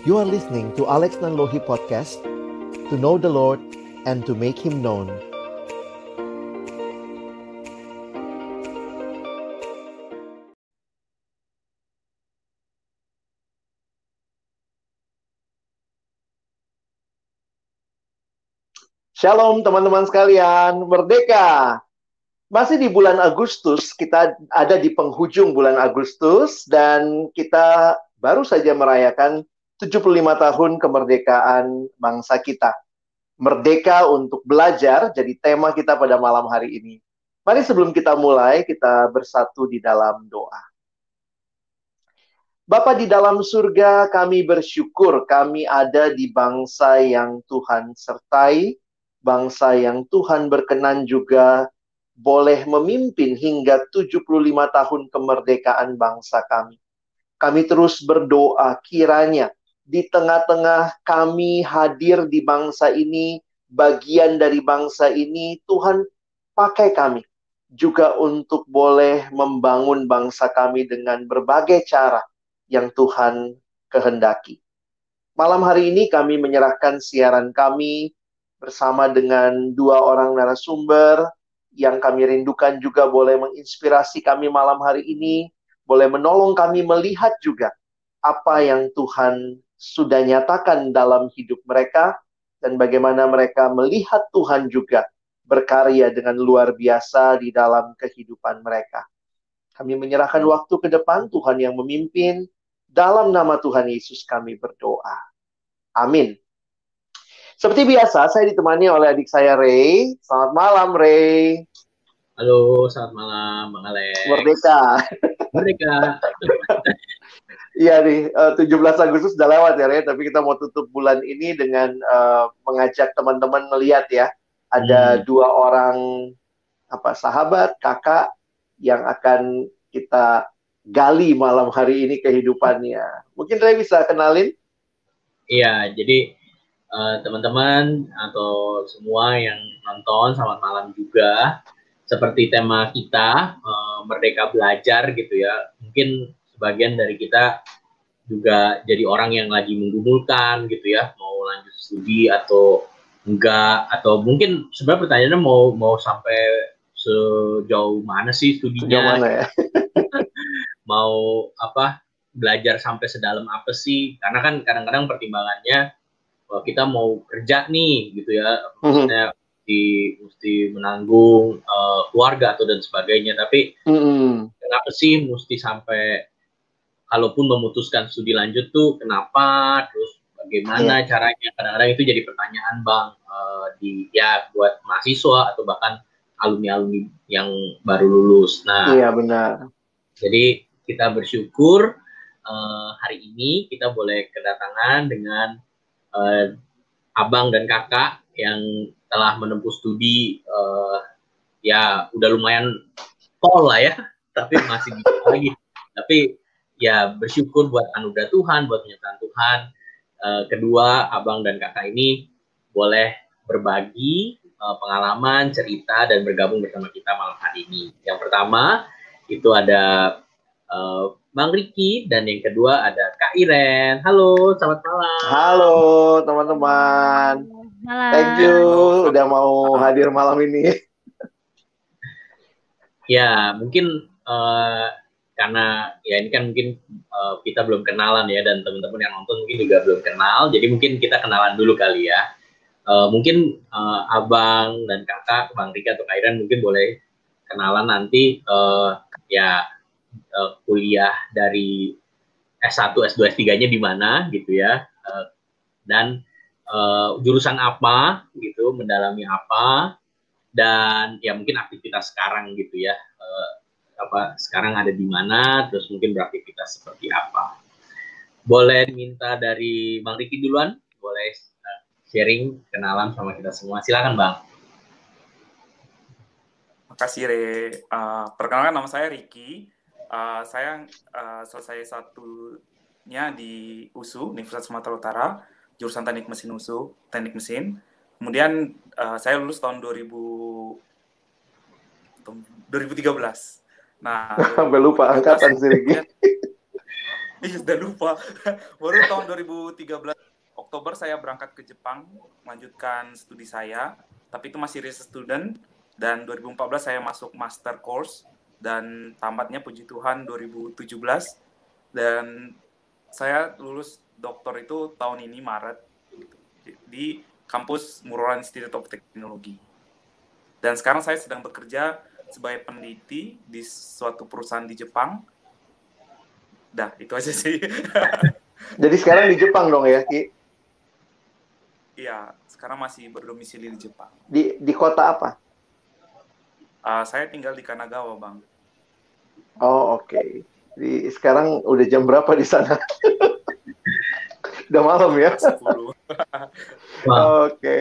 You are listening to Alex Nanlohi Podcast To know the Lord and to make Him known Shalom teman-teman sekalian, Merdeka! Masih di bulan Agustus, kita ada di penghujung bulan Agustus dan kita baru saja merayakan 75 tahun kemerdekaan bangsa kita. Merdeka untuk belajar jadi tema kita pada malam hari ini. Mari sebelum kita mulai, kita bersatu di dalam doa. Bapa di dalam surga, kami bersyukur kami ada di bangsa yang Tuhan sertai, bangsa yang Tuhan berkenan juga boleh memimpin hingga 75 tahun kemerdekaan bangsa kami. Kami terus berdoa kiranya di tengah-tengah kami hadir di bangsa ini, bagian dari bangsa ini, Tuhan pakai kami juga untuk boleh membangun bangsa kami dengan berbagai cara yang Tuhan kehendaki. Malam hari ini kami menyerahkan siaran kami bersama dengan dua orang narasumber yang kami rindukan juga boleh menginspirasi kami malam hari ini, boleh menolong kami melihat juga apa yang Tuhan sudah nyatakan dalam hidup mereka dan bagaimana mereka melihat Tuhan juga berkarya dengan luar biasa di dalam kehidupan mereka. Kami menyerahkan waktu ke depan Tuhan yang memimpin dalam nama Tuhan Yesus kami berdoa. Amin. Seperti biasa, saya ditemani oleh adik saya Ray. Selamat malam, Ray. Halo, selamat malam, Bang Alex. Merdeka. Merdeka. Iya nih, eh, 17 Agustus sudah lewat ya, Ray. Tapi kita mau tutup bulan ini dengan uh, mengajak teman-teman melihat ya, ada hmm. dua orang apa sahabat, kakak yang akan kita gali malam hari ini kehidupannya. Mungkin Ray bisa kenalin? Iya, jadi eh, teman-teman atau semua yang nonton selamat malam juga seperti tema kita uh, merdeka belajar gitu ya mungkin sebagian dari kita juga jadi orang yang lagi menggumulkan gitu ya mau lanjut studi atau enggak atau mungkin sebenarnya pertanyaannya mau mau sampai sejauh mana sih studinya mana ya? mau apa belajar sampai sedalam apa sih karena kan kadang-kadang pertimbangannya kita mau kerja nih gitu ya mhm. maksudnya mesti mesti menanggung uh, keluarga atau dan sebagainya tapi mm-hmm. kenapa sih mesti sampai kalaupun memutuskan studi lanjut tuh kenapa? Terus bagaimana yeah. caranya? Kadang-kadang itu jadi pertanyaan bang. Uh, di ya buat mahasiswa atau bahkan alumni-alumni yang baru lulus. Nah iya yeah, benar. jadi kita bersyukur uh, hari ini kita boleh kedatangan dengan uh, abang dan kakak yang telah menempuh studi uh, ya udah lumayan tol lah ya. Tapi masih gitu lagi. Tapi ya bersyukur buat anugerah Tuhan buat penyertaan Tuhan uh, kedua abang dan kakak ini boleh berbagi uh, pengalaman cerita dan bergabung bersama kita malam hari ini yang pertama itu ada uh, Bang Riki dan yang kedua ada Kak Iren. Halo, selamat malam. Halo teman-teman. Malam. Thank you udah mau hadir malam ini. ya, mungkin uh, karena ya ini kan mungkin uh, kita belum kenalan ya dan teman-teman yang nonton mungkin juga belum kenal. Jadi mungkin kita kenalan dulu kali ya. Uh, mungkin uh, abang dan kakak, Bang Rika atau Kak Iren mungkin boleh kenalan nanti uh, ya uh, kuliah dari S1, S2, S3-nya di mana gitu ya. Uh, dan uh, jurusan apa gitu, mendalami apa dan ya mungkin aktivitas sekarang gitu ya. Uh, apa sekarang ada di mana, terus mungkin beraktivitas seperti apa. Boleh minta dari Bang Riki duluan, boleh sharing, kenalan sama kita semua. Silakan Bang. Makasih Re. Uh, perkenalkan nama saya Riki uh, saya uh, selesai satunya di USU Universitas Sumatera Utara jurusan teknik mesin USU teknik mesin kemudian uh, saya lulus tahun 2000 2013 nah sampai lupa angkatan sih Iya, sudah lupa. Baru tahun 2013 Oktober saya berangkat ke Jepang melanjutkan studi saya, tapi itu masih research student. Dan 2014 saya masuk master course. Dan tamatnya puji Tuhan 2017 dan saya lulus doktor itu tahun ini Maret. Di kampus Murora Institute of Technology. Dan sekarang saya sedang bekerja sebagai peneliti di suatu perusahaan di Jepang. Dah, itu aja sih. Jadi sekarang di Jepang dong ya, Ki? Iya, sekarang masih berdomisili di Jepang. Di di kota apa? Uh, saya tinggal di Kanagawa, Bang. Oh, oke. Okay. Di sekarang udah jam berapa di sana? udah malam ya? 10. Oke.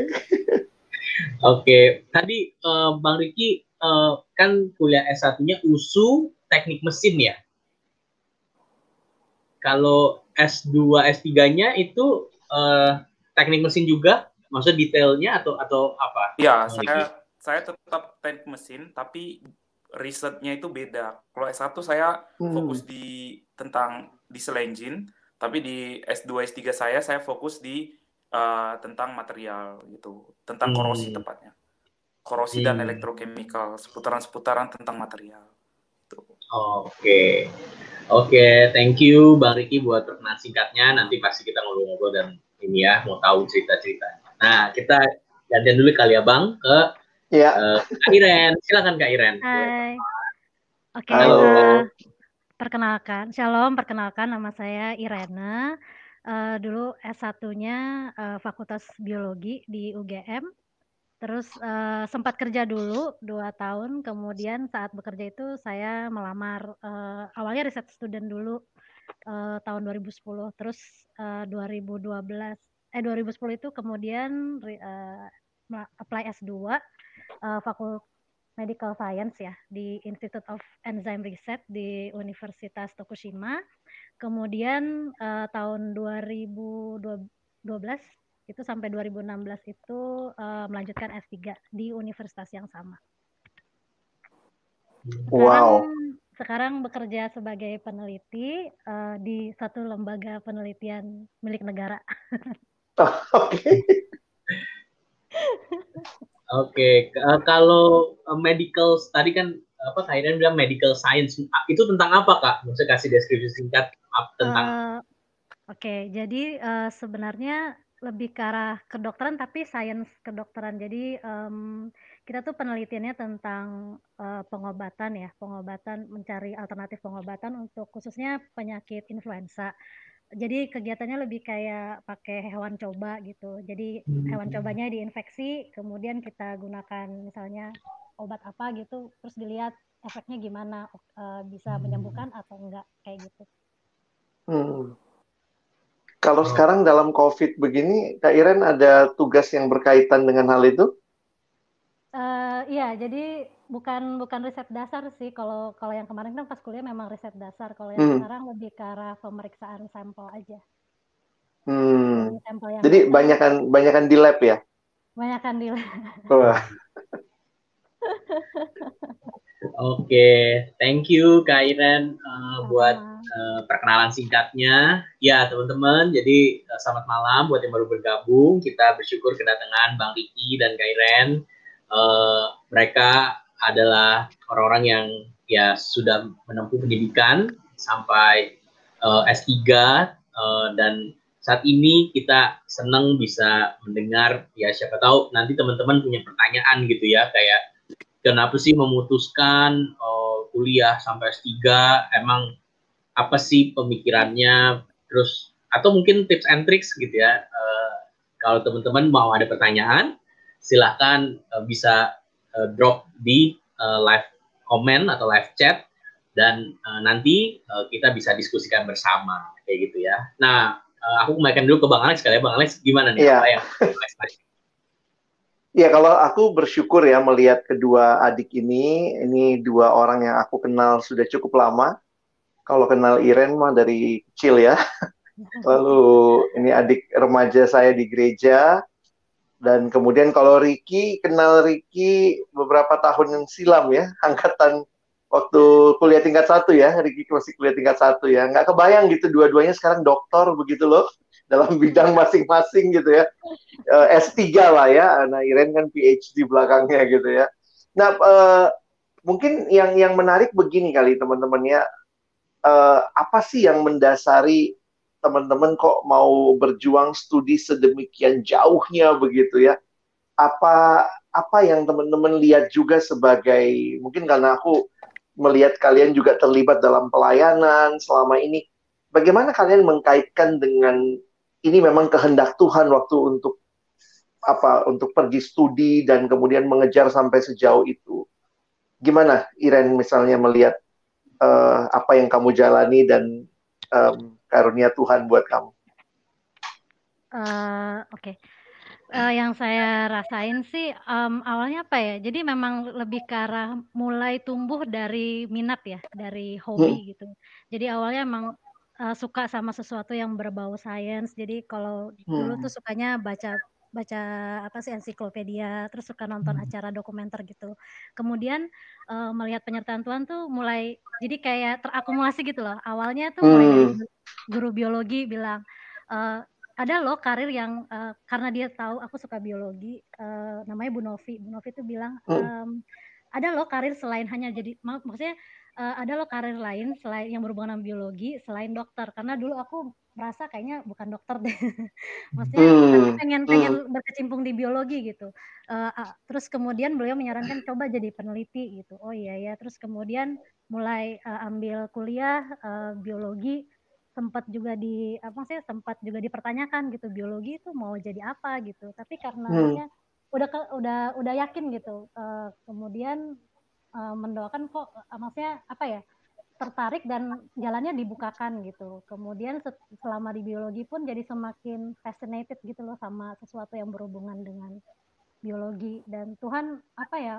Oke, tadi uh, Bang Riki uh, kan kuliah S1-nya USU Teknik Mesin ya. Kalau S2 S3-nya itu uh, Teknik Mesin juga, maksud detailnya atau atau apa? Iya, saya saya tetap teknik mesin tapi risetnya itu beda. Kalau S1 saya hmm. fokus di tentang diesel engine, tapi di S2 S3 saya saya fokus di uh, tentang material gitu, tentang korosi hmm. tepatnya. Korosi hmm. dan elektrochemical, seputaran-seputaran tentang material. Oke. Okay. Oke, okay, thank you Bang Riki buat perkenalan singkatnya. Nanti pasti kita ngobrol-ngobrol dan ini ya mau tahu cerita-ceritanya. Nah, kita gantian dulu kali ya Bang ke ya. uh, Kak Iren. Silakan Kak Iren. Hai. Oke, okay, uh, perkenalkan. Shalom, perkenalkan nama saya Irena uh, dulu S1-nya uh, Fakultas Biologi di UGM. Terus uh, sempat kerja dulu dua tahun, kemudian saat bekerja itu saya melamar uh, awalnya riset student dulu uh, tahun 2010, terus uh, 2012 eh 2010 itu kemudian uh, apply S2 uh, Fakultas Medical Science ya di Institute of Enzyme Research di Universitas Tokushima. Kemudian uh, tahun 2012 itu sampai 2016 itu uh, melanjutkan S3 di universitas yang sama. Sekarang, wow. Sekarang bekerja sebagai peneliti uh, di satu lembaga penelitian milik negara. Oke. Oke, kalau medical tadi kan apa Kairan bilang medical science itu tentang apa kak? Maksudnya kasih deskripsi singkat tentang. Uh, Oke, okay. jadi uh, sebenarnya lebih ke arah kedokteran tapi sains kedokteran. Jadi um, kita tuh penelitiannya tentang uh, pengobatan ya, pengobatan mencari alternatif pengobatan untuk khususnya penyakit influenza. Jadi kegiatannya lebih kayak pakai hewan coba gitu. Jadi hewan hmm. cobanya diinfeksi, kemudian kita gunakan misalnya obat apa gitu terus dilihat efeknya gimana uh, bisa menyembuhkan atau enggak kayak gitu. Hmm. Kalau oh. sekarang dalam COVID begini, Kak Iren ada tugas yang berkaitan dengan hal itu? Uh, iya, jadi bukan bukan riset dasar sih. Kalau kalau yang kemarin kan pas kuliah memang riset dasar. Kalau yang hmm. sekarang lebih ke arah pemeriksaan sampel aja. Hmm. Sampel yang jadi banyakkan banyakkan di lab ya? Banyakkan di lab. Wah. Oke, okay. thank you Kak Iren uh, buat uh, perkenalan singkatnya. Ya teman-teman, jadi uh, selamat malam buat yang baru bergabung. Kita bersyukur kedatangan Bang Riki dan Kak Iren. Uh, mereka adalah orang-orang yang ya sudah menempuh pendidikan sampai uh, S3 uh, dan saat ini kita senang bisa mendengar ya siapa tahu nanti teman-teman punya pertanyaan gitu ya kayak kenapa sih memutuskan uh, kuliah sampai S3 emang apa sih pemikirannya? Terus atau mungkin tips and tricks gitu ya. Uh, kalau teman-teman mau ada pertanyaan silahkan uh, bisa uh, drop di uh, live comment atau live chat. Dan uh, nanti uh, kita bisa diskusikan bersama kayak gitu ya. Nah uh, aku kembalikan dulu ke Bang Alex kali ya. Bang Alex gimana nih? Yeah. apa yang Ya kalau aku bersyukur ya melihat kedua adik ini, ini dua orang yang aku kenal sudah cukup lama. Kalau kenal Iren mah dari kecil ya. Lalu ini adik remaja saya di gereja. Dan kemudian kalau Ricky, kenal Ricky beberapa tahun yang silam ya, angkatan waktu kuliah tingkat satu ya, Ricky masih kuliah tingkat satu ya. Nggak kebayang gitu dua-duanya sekarang dokter begitu loh dalam bidang masing-masing gitu ya. Eh, S3 lah ya. Nah, Iren kan PhD belakangnya gitu ya. Nah, uh, mungkin yang yang menarik begini kali teman-teman ya. Uh, apa sih yang mendasari teman-teman kok mau berjuang studi sedemikian jauhnya begitu ya? Apa apa yang teman-teman lihat juga sebagai mungkin karena aku melihat kalian juga terlibat dalam pelayanan selama ini. Bagaimana kalian mengkaitkan dengan ini memang kehendak Tuhan waktu untuk apa untuk pergi studi dan kemudian mengejar sampai sejauh itu. Gimana Iren misalnya melihat uh, apa yang kamu jalani dan um, karunia Tuhan buat kamu? Uh, Oke. Okay uh, yang saya rasain sih, um, awalnya apa ya, jadi memang lebih ke arah mulai tumbuh dari minat ya, dari hobi hmm. gitu. Jadi awalnya emang, uh, suka sama sesuatu yang berbau sains, jadi kalau hmm. dulu tuh sukanya baca baca apa sih, ensiklopedia, terus suka nonton hmm. acara dokumenter gitu. Kemudian, uh, melihat penyertaan Tuhan tuh mulai jadi kayak terakumulasi gitu loh. Awalnya tuh mulai hmm. guru biologi bilang, uh, ada loh karir yang uh, karena dia tahu aku suka biologi uh, namanya Bu Novi Bu Novi itu bilang um, ada loh karir selain hanya jadi mak maksudnya uh, ada loh karir lain selain yang berhubungan dengan biologi selain dokter. Karena dulu aku merasa kayaknya bukan dokter deh. Maksudnya hmm. pengen pengen hmm. berkecimpung di biologi gitu. Uh, uh, terus kemudian beliau menyarankan coba jadi peneliti gitu. Oh iya ya terus kemudian mulai uh, ambil kuliah uh, biologi. Sempat juga di apa sih sempat juga dipertanyakan gitu biologi itu mau jadi apa gitu. Tapi karena hmm. udah ke, udah udah yakin gitu. Uh, kemudian uh, mendoakan kok uh, maksudnya apa ya tertarik dan jalannya dibukakan gitu. Kemudian selama di biologi pun jadi semakin fascinated gitu loh sama sesuatu yang berhubungan dengan biologi. Dan Tuhan apa ya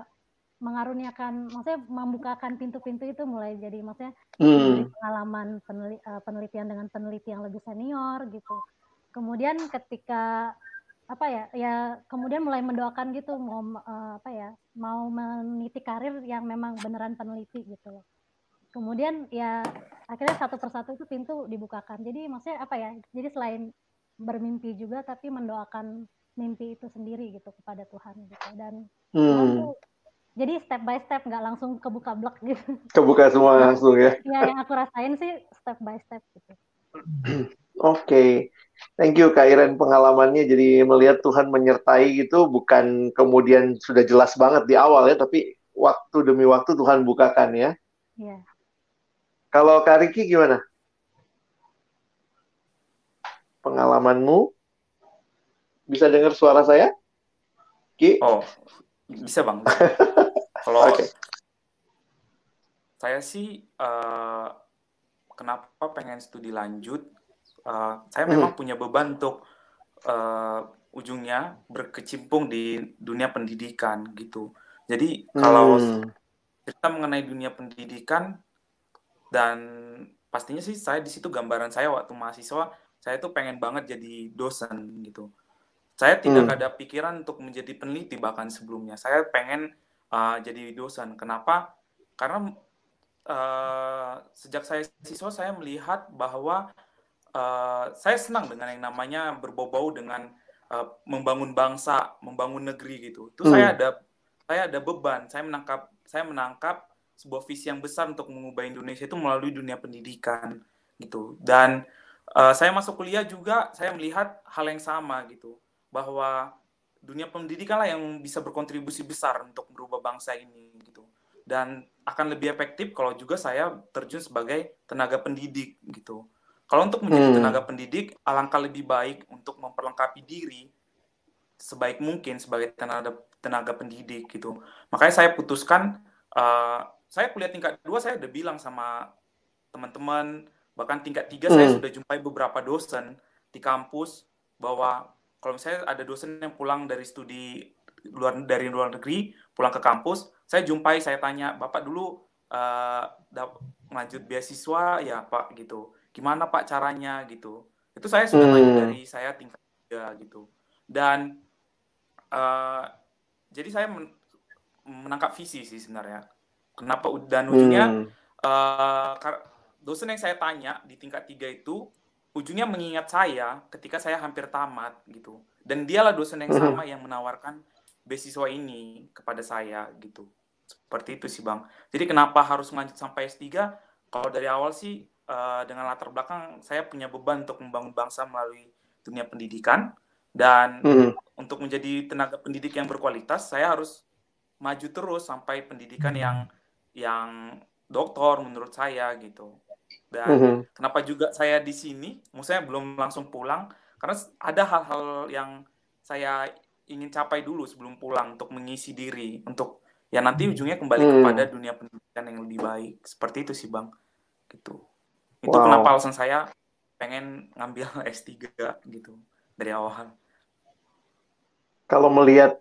mengaruniakan maksudnya membukakan pintu-pintu itu mulai jadi maksudnya hmm. pengalaman uh, penelitian dengan peneliti yang lebih senior gitu. Kemudian ketika apa ya ya kemudian mulai mendoakan gitu mau uh, apa ya mau meniti karir yang memang beneran peneliti gitu loh. Kemudian ya akhirnya satu persatu itu pintu dibukakan. Jadi maksudnya apa ya jadi selain bermimpi juga tapi mendoakan mimpi itu sendiri gitu kepada Tuhan gitu. Dan hmm. Tuh jadi step by step nggak langsung kebuka blok gitu. Kebuka semua langsung ya. Ya yang aku rasain sih step by step gitu oke okay. thank you Kak Iren pengalamannya jadi melihat Tuhan menyertai gitu bukan kemudian sudah jelas banget di awal ya tapi waktu demi waktu Tuhan bukakan ya Iya. kalau Kak Riki gimana pengalamanmu bisa dengar suara saya Ki? Oh, bisa bang. Kalau okay. saya sih uh, kenapa pengen studi lanjut? Uh, saya hmm. memang punya beban untuk uh, ujungnya berkecimpung di dunia pendidikan gitu. Jadi kalau hmm. kita mengenai dunia pendidikan dan pastinya sih saya di situ gambaran saya waktu mahasiswa saya tuh pengen banget jadi dosen gitu. Saya tidak hmm. ada pikiran untuk menjadi peneliti bahkan sebelumnya. Saya pengen uh, jadi dosen. Kenapa? Karena uh, sejak saya siswa saya melihat bahwa uh, saya senang dengan yang namanya berbau-bau dengan uh, membangun bangsa, membangun negeri gitu. Itu hmm. saya ada saya ada beban. Saya menangkap saya menangkap sebuah visi yang besar untuk mengubah Indonesia itu melalui dunia pendidikan gitu. Dan uh, saya masuk kuliah juga saya melihat hal yang sama gitu bahwa dunia pendidikan lah yang bisa berkontribusi besar untuk merubah bangsa ini gitu dan akan lebih efektif kalau juga saya terjun sebagai tenaga pendidik gitu kalau untuk menjadi hmm. tenaga pendidik alangkah lebih baik untuk memperlengkapi diri sebaik mungkin sebagai tenaga tenaga pendidik gitu makanya saya putuskan uh, saya kuliah tingkat dua saya udah bilang sama teman-teman bahkan tingkat tiga hmm. saya sudah jumpai beberapa dosen di kampus bahwa kalau misalnya ada dosen yang pulang dari studi luar dari luar negeri pulang ke kampus saya jumpai saya tanya bapak dulu uh, lanjut beasiswa ya pak gitu gimana pak caranya gitu itu saya sudah hmm. dari saya tingkat tiga gitu dan uh, jadi saya men menangkap visi sih sebenarnya Kenapa dan ujungnya hmm. uh, dosen yang saya tanya di tingkat tiga itu ujungnya mengingat saya ketika saya hampir tamat gitu. Dan dialah dosen yang hmm. sama yang menawarkan beasiswa ini kepada saya gitu. Seperti itu sih Bang. Jadi kenapa harus lanjut sampai S3? Kalau dari awal sih uh, dengan latar belakang saya punya beban untuk membangun bangsa melalui dunia pendidikan dan hmm. untuk menjadi tenaga pendidik yang berkualitas saya harus maju terus sampai pendidikan yang yang doktor menurut saya gitu dan hmm. kenapa juga saya di sini maksudnya belum langsung pulang karena ada hal-hal yang saya ingin capai dulu sebelum pulang untuk mengisi diri untuk ya nanti ujungnya kembali hmm. kepada dunia pendidikan yang lebih baik seperti itu sih bang gitu itu wow. kenapa alasan saya pengen ngambil S3 gitu dari awal kalau melihat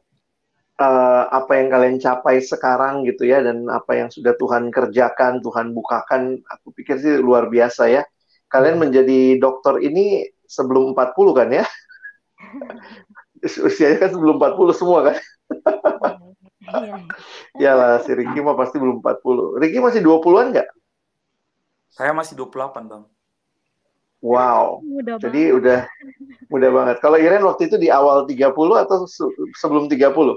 uh, apa yang kalian capai sekarang gitu ya dan apa yang sudah Tuhan kerjakan, Tuhan bukakan, aku pikir sih luar biasa ya. Kalian hmm. menjadi dokter ini sebelum 40 kan ya? Usianya kan sebelum 40 semua kan? Iya. Iyalah, si Ricky mah pasti belum 40. Ricky masih 20-an nggak? Saya masih 28, Bang. Wow. Mudah Jadi banget. udah mudah banget. Kalau Iren waktu itu di awal 30 atau sebelum 30?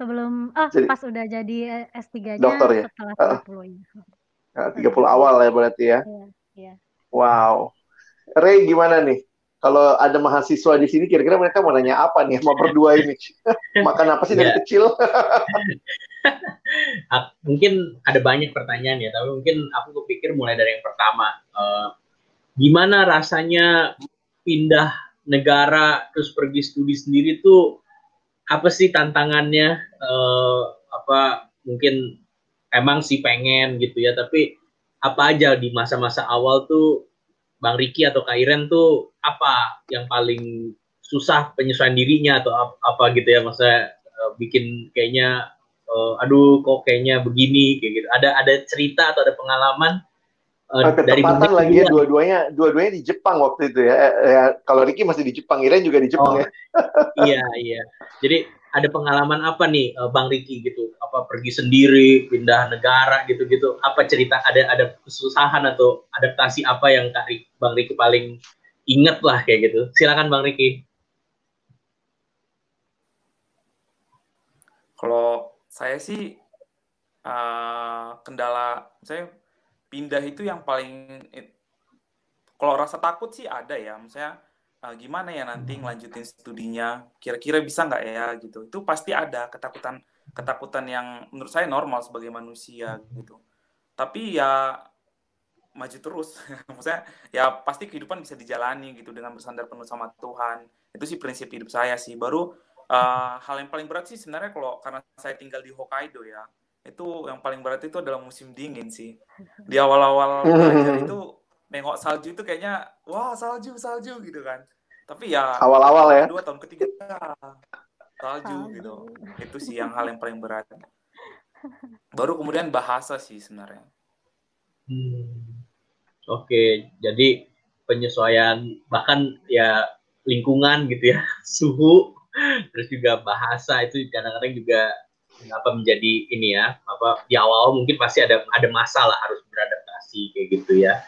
Sebelum oh jadi, pas udah jadi eh, S3-nya dokter ya? setelah 30 ya. Nah, 30 awal ya berarti ya. Iya, iya. Wow. Ray gimana nih? Kalau ada mahasiswa di sini kira-kira mereka mau nanya apa nih sama berdua ini? Makan apa sih dari iya. kecil? mungkin ada banyak pertanyaan ya, tapi mungkin aku kepikir mulai dari yang pertama. Uh, gimana rasanya pindah negara terus pergi studi sendiri tuh apa sih tantangannya uh, apa mungkin emang sih pengen gitu ya tapi apa aja di masa-masa awal tuh Bang Riki atau Kak Iren tuh apa yang paling susah penyesuaian dirinya atau apa, apa gitu ya masa uh, bikin kayaknya uh, aduh kok kayaknya begini kayak gitu ada ada cerita atau ada pengalaman Uh, ketepatan lagi ya dua-duanya dua-duanya di Jepang waktu itu ya. Eh, ya kalau Ricky masih di Jepang, Iren juga di Jepang oh, ya. iya iya. Jadi ada pengalaman apa nih uh, Bang Ricky gitu? Apa pergi sendiri, pindah negara gitu-gitu? Apa cerita ada ada kesusahan atau adaptasi apa yang Kak Ricky, Bang Ricky paling inget lah kayak gitu? Silakan Bang Ricky. Kalau saya sih uh, kendala saya pindah itu yang paling kalau rasa takut sih ada ya misalnya uh, gimana ya nanti ngelanjutin studinya? Kira-kira bisa nggak ya? Gitu. Itu pasti ada ketakutan ketakutan yang menurut saya normal sebagai manusia gitu. Tapi ya maju terus. Maksudnya ya pasti kehidupan bisa dijalani gitu dengan bersandar penuh sama Tuhan. Itu sih prinsip hidup saya sih. Baru uh, hal yang paling berat sih sebenarnya kalau karena saya tinggal di Hokkaido ya itu yang paling berat itu adalah musim dingin sih. Di awal-awal belajar itu nengok salju itu kayaknya wah salju salju gitu kan. Tapi ya awal-awal ya. Dua tahun ketiga salju gitu. Itu sih yang hal yang paling berat. Baru kemudian bahasa sih sebenarnya. Hmm. Oke, jadi penyesuaian bahkan ya lingkungan gitu ya, suhu, terus juga bahasa itu kadang-kadang juga apa menjadi ini ya apa di awal mungkin pasti ada ada masalah harus beradaptasi kayak gitu ya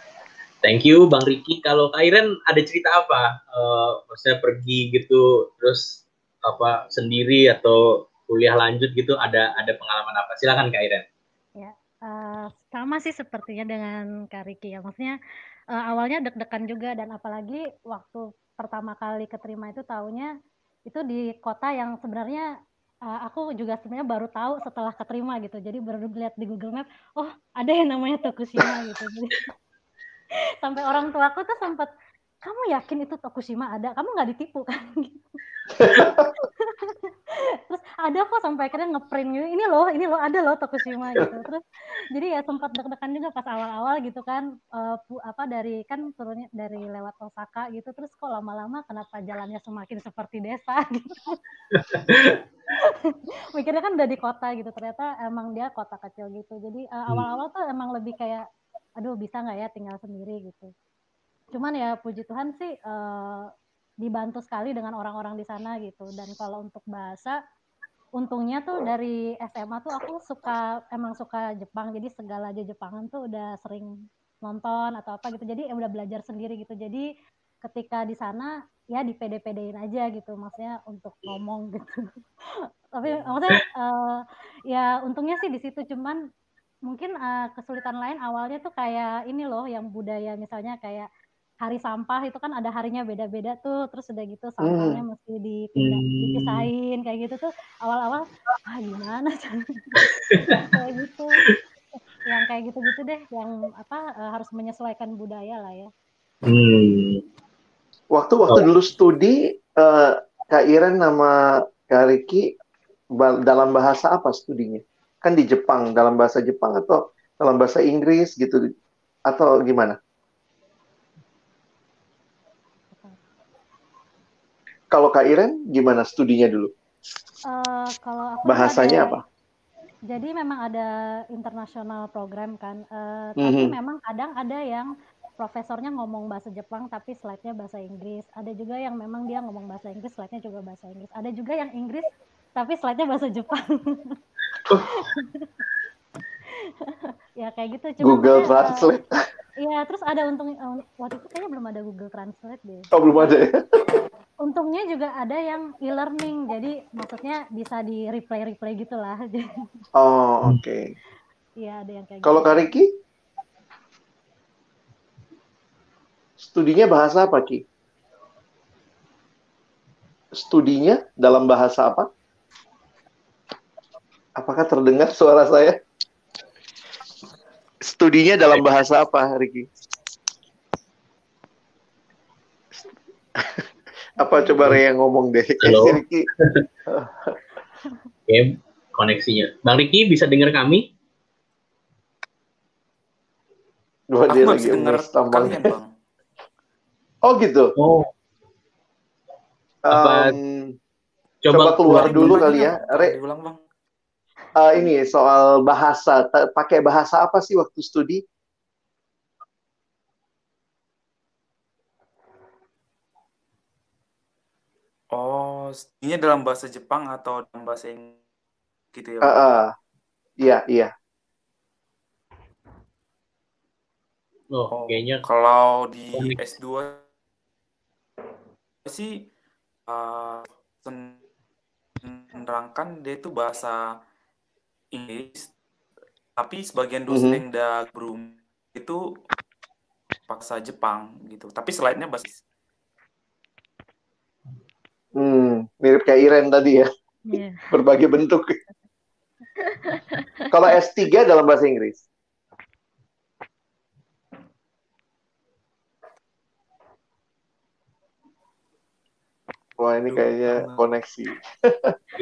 thank you bang Riki. Kalau Kairen ada cerita apa? Uh, maksudnya pergi gitu terus apa sendiri atau kuliah lanjut gitu ada ada pengalaman apa? Silakan Kairen. Ya uh, sama sih sepertinya dengan Kak Riki ya. Maksudnya uh, awalnya deg-degan juga dan apalagi waktu pertama kali keterima itu tahunya itu di kota yang sebenarnya uh, aku juga sebenarnya baru tahu setelah keterima gitu. Jadi baru lihat di Google Map, oh ada yang namanya Tokushima gitu. Jadi, sampai orang tua aku tuh sempat, kamu yakin itu Tokushima ada? Kamu nggak ditipu kan? Gitu. terus ada kok sampai akhirnya ngeprint gitu. Ini loh ini loh ada loh Tokushima gitu. Terus jadi ya sempat deg-degan juga pas awal-awal gitu kan uh, apa dari kan turunnya dari lewat Osaka gitu. Terus kok lama-lama kenapa jalannya semakin seperti desa gitu. Mikirnya kan udah di kota gitu. Ternyata emang dia kota kecil gitu. Jadi uh, awal-awal tuh emang lebih kayak aduh bisa nggak ya tinggal sendiri gitu. Cuman ya puji Tuhan sih uh, dibantu sekali dengan orang-orang di sana gitu. Dan kalau untuk bahasa untungnya tuh dari SMA tuh aku suka emang suka Jepang. Jadi segala aja Jepangan tuh udah sering nonton atau apa gitu. Jadi ya udah belajar sendiri gitu. Jadi ketika di sana ya di pd-pd aja gitu. Maksudnya untuk ngomong gitu. Tapi maksudnya uh, ya untungnya sih di situ. Cuman mungkin uh, kesulitan lain awalnya tuh kayak ini loh yang budaya misalnya kayak hari sampah itu kan ada harinya beda-beda tuh terus udah gitu sampahnya hmm. mesti dipindah hmm. dipisahin kayak gitu tuh awal-awal ah gimana kayak gitu yang kayak gitu-gitu deh yang apa uh, harus menyesuaikan budaya lah ya hmm. waktu waktu oh. dulu studi uh, Kak Iren nama Kak Riki dalam bahasa apa studinya kan di Jepang dalam bahasa Jepang atau dalam bahasa Inggris gitu atau gimana Kalau Kak Iren gimana studinya dulu? Uh, kalau aku bahasanya ada, apa? Jadi memang ada internasional program kan, uh, tapi mm -hmm. memang kadang ada yang profesornya ngomong bahasa Jepang tapi slide-nya bahasa Inggris. Ada juga yang memang dia ngomong bahasa Inggris, slide-nya juga bahasa Inggris. Ada juga yang Inggris tapi slide-nya bahasa Jepang. ya kayak gitu. Cuma Google Translate. Iya, terus ada untung waktu itu kayaknya belum ada Google Translate deh. Oh, belum ada ya? untungnya juga ada yang e-learning jadi maksudnya bisa di replay replay gitulah oh oke okay. iya ada yang kayak kalau gitu. Kariki studinya bahasa apa Ki studinya dalam bahasa apa apakah terdengar suara saya studinya dalam bahasa apa Riki Apa coba Rea ngomong deh? Halo. Riki. Oke, koneksinya. Bang Riki bisa dengar kami? Dua dia lagi dengar kalian, Bang. Oh gitu. Oh. Apa, um, coba, coba keluar dulu kali ya, Re. Diulang, Bang. Uh, ini soal bahasa, pakai bahasa apa sih waktu studi? Oh, ini dalam bahasa Jepang atau dalam bahasa Inggris gitu ya? Uh, uh, iya, iya. Oh, kayaknya kalau di S2 sih uh, menerangkan dia itu bahasa Inggris, tapi sebagian dosen mm -hmm. yang belum itu bahasa Jepang gitu. Tapi slide-nya bahasa Hmm, mirip kayak Iren tadi ya. Yeah. Berbagai bentuk. Kalau S3 dalam bahasa Inggris. Wah ini kayaknya koneksi.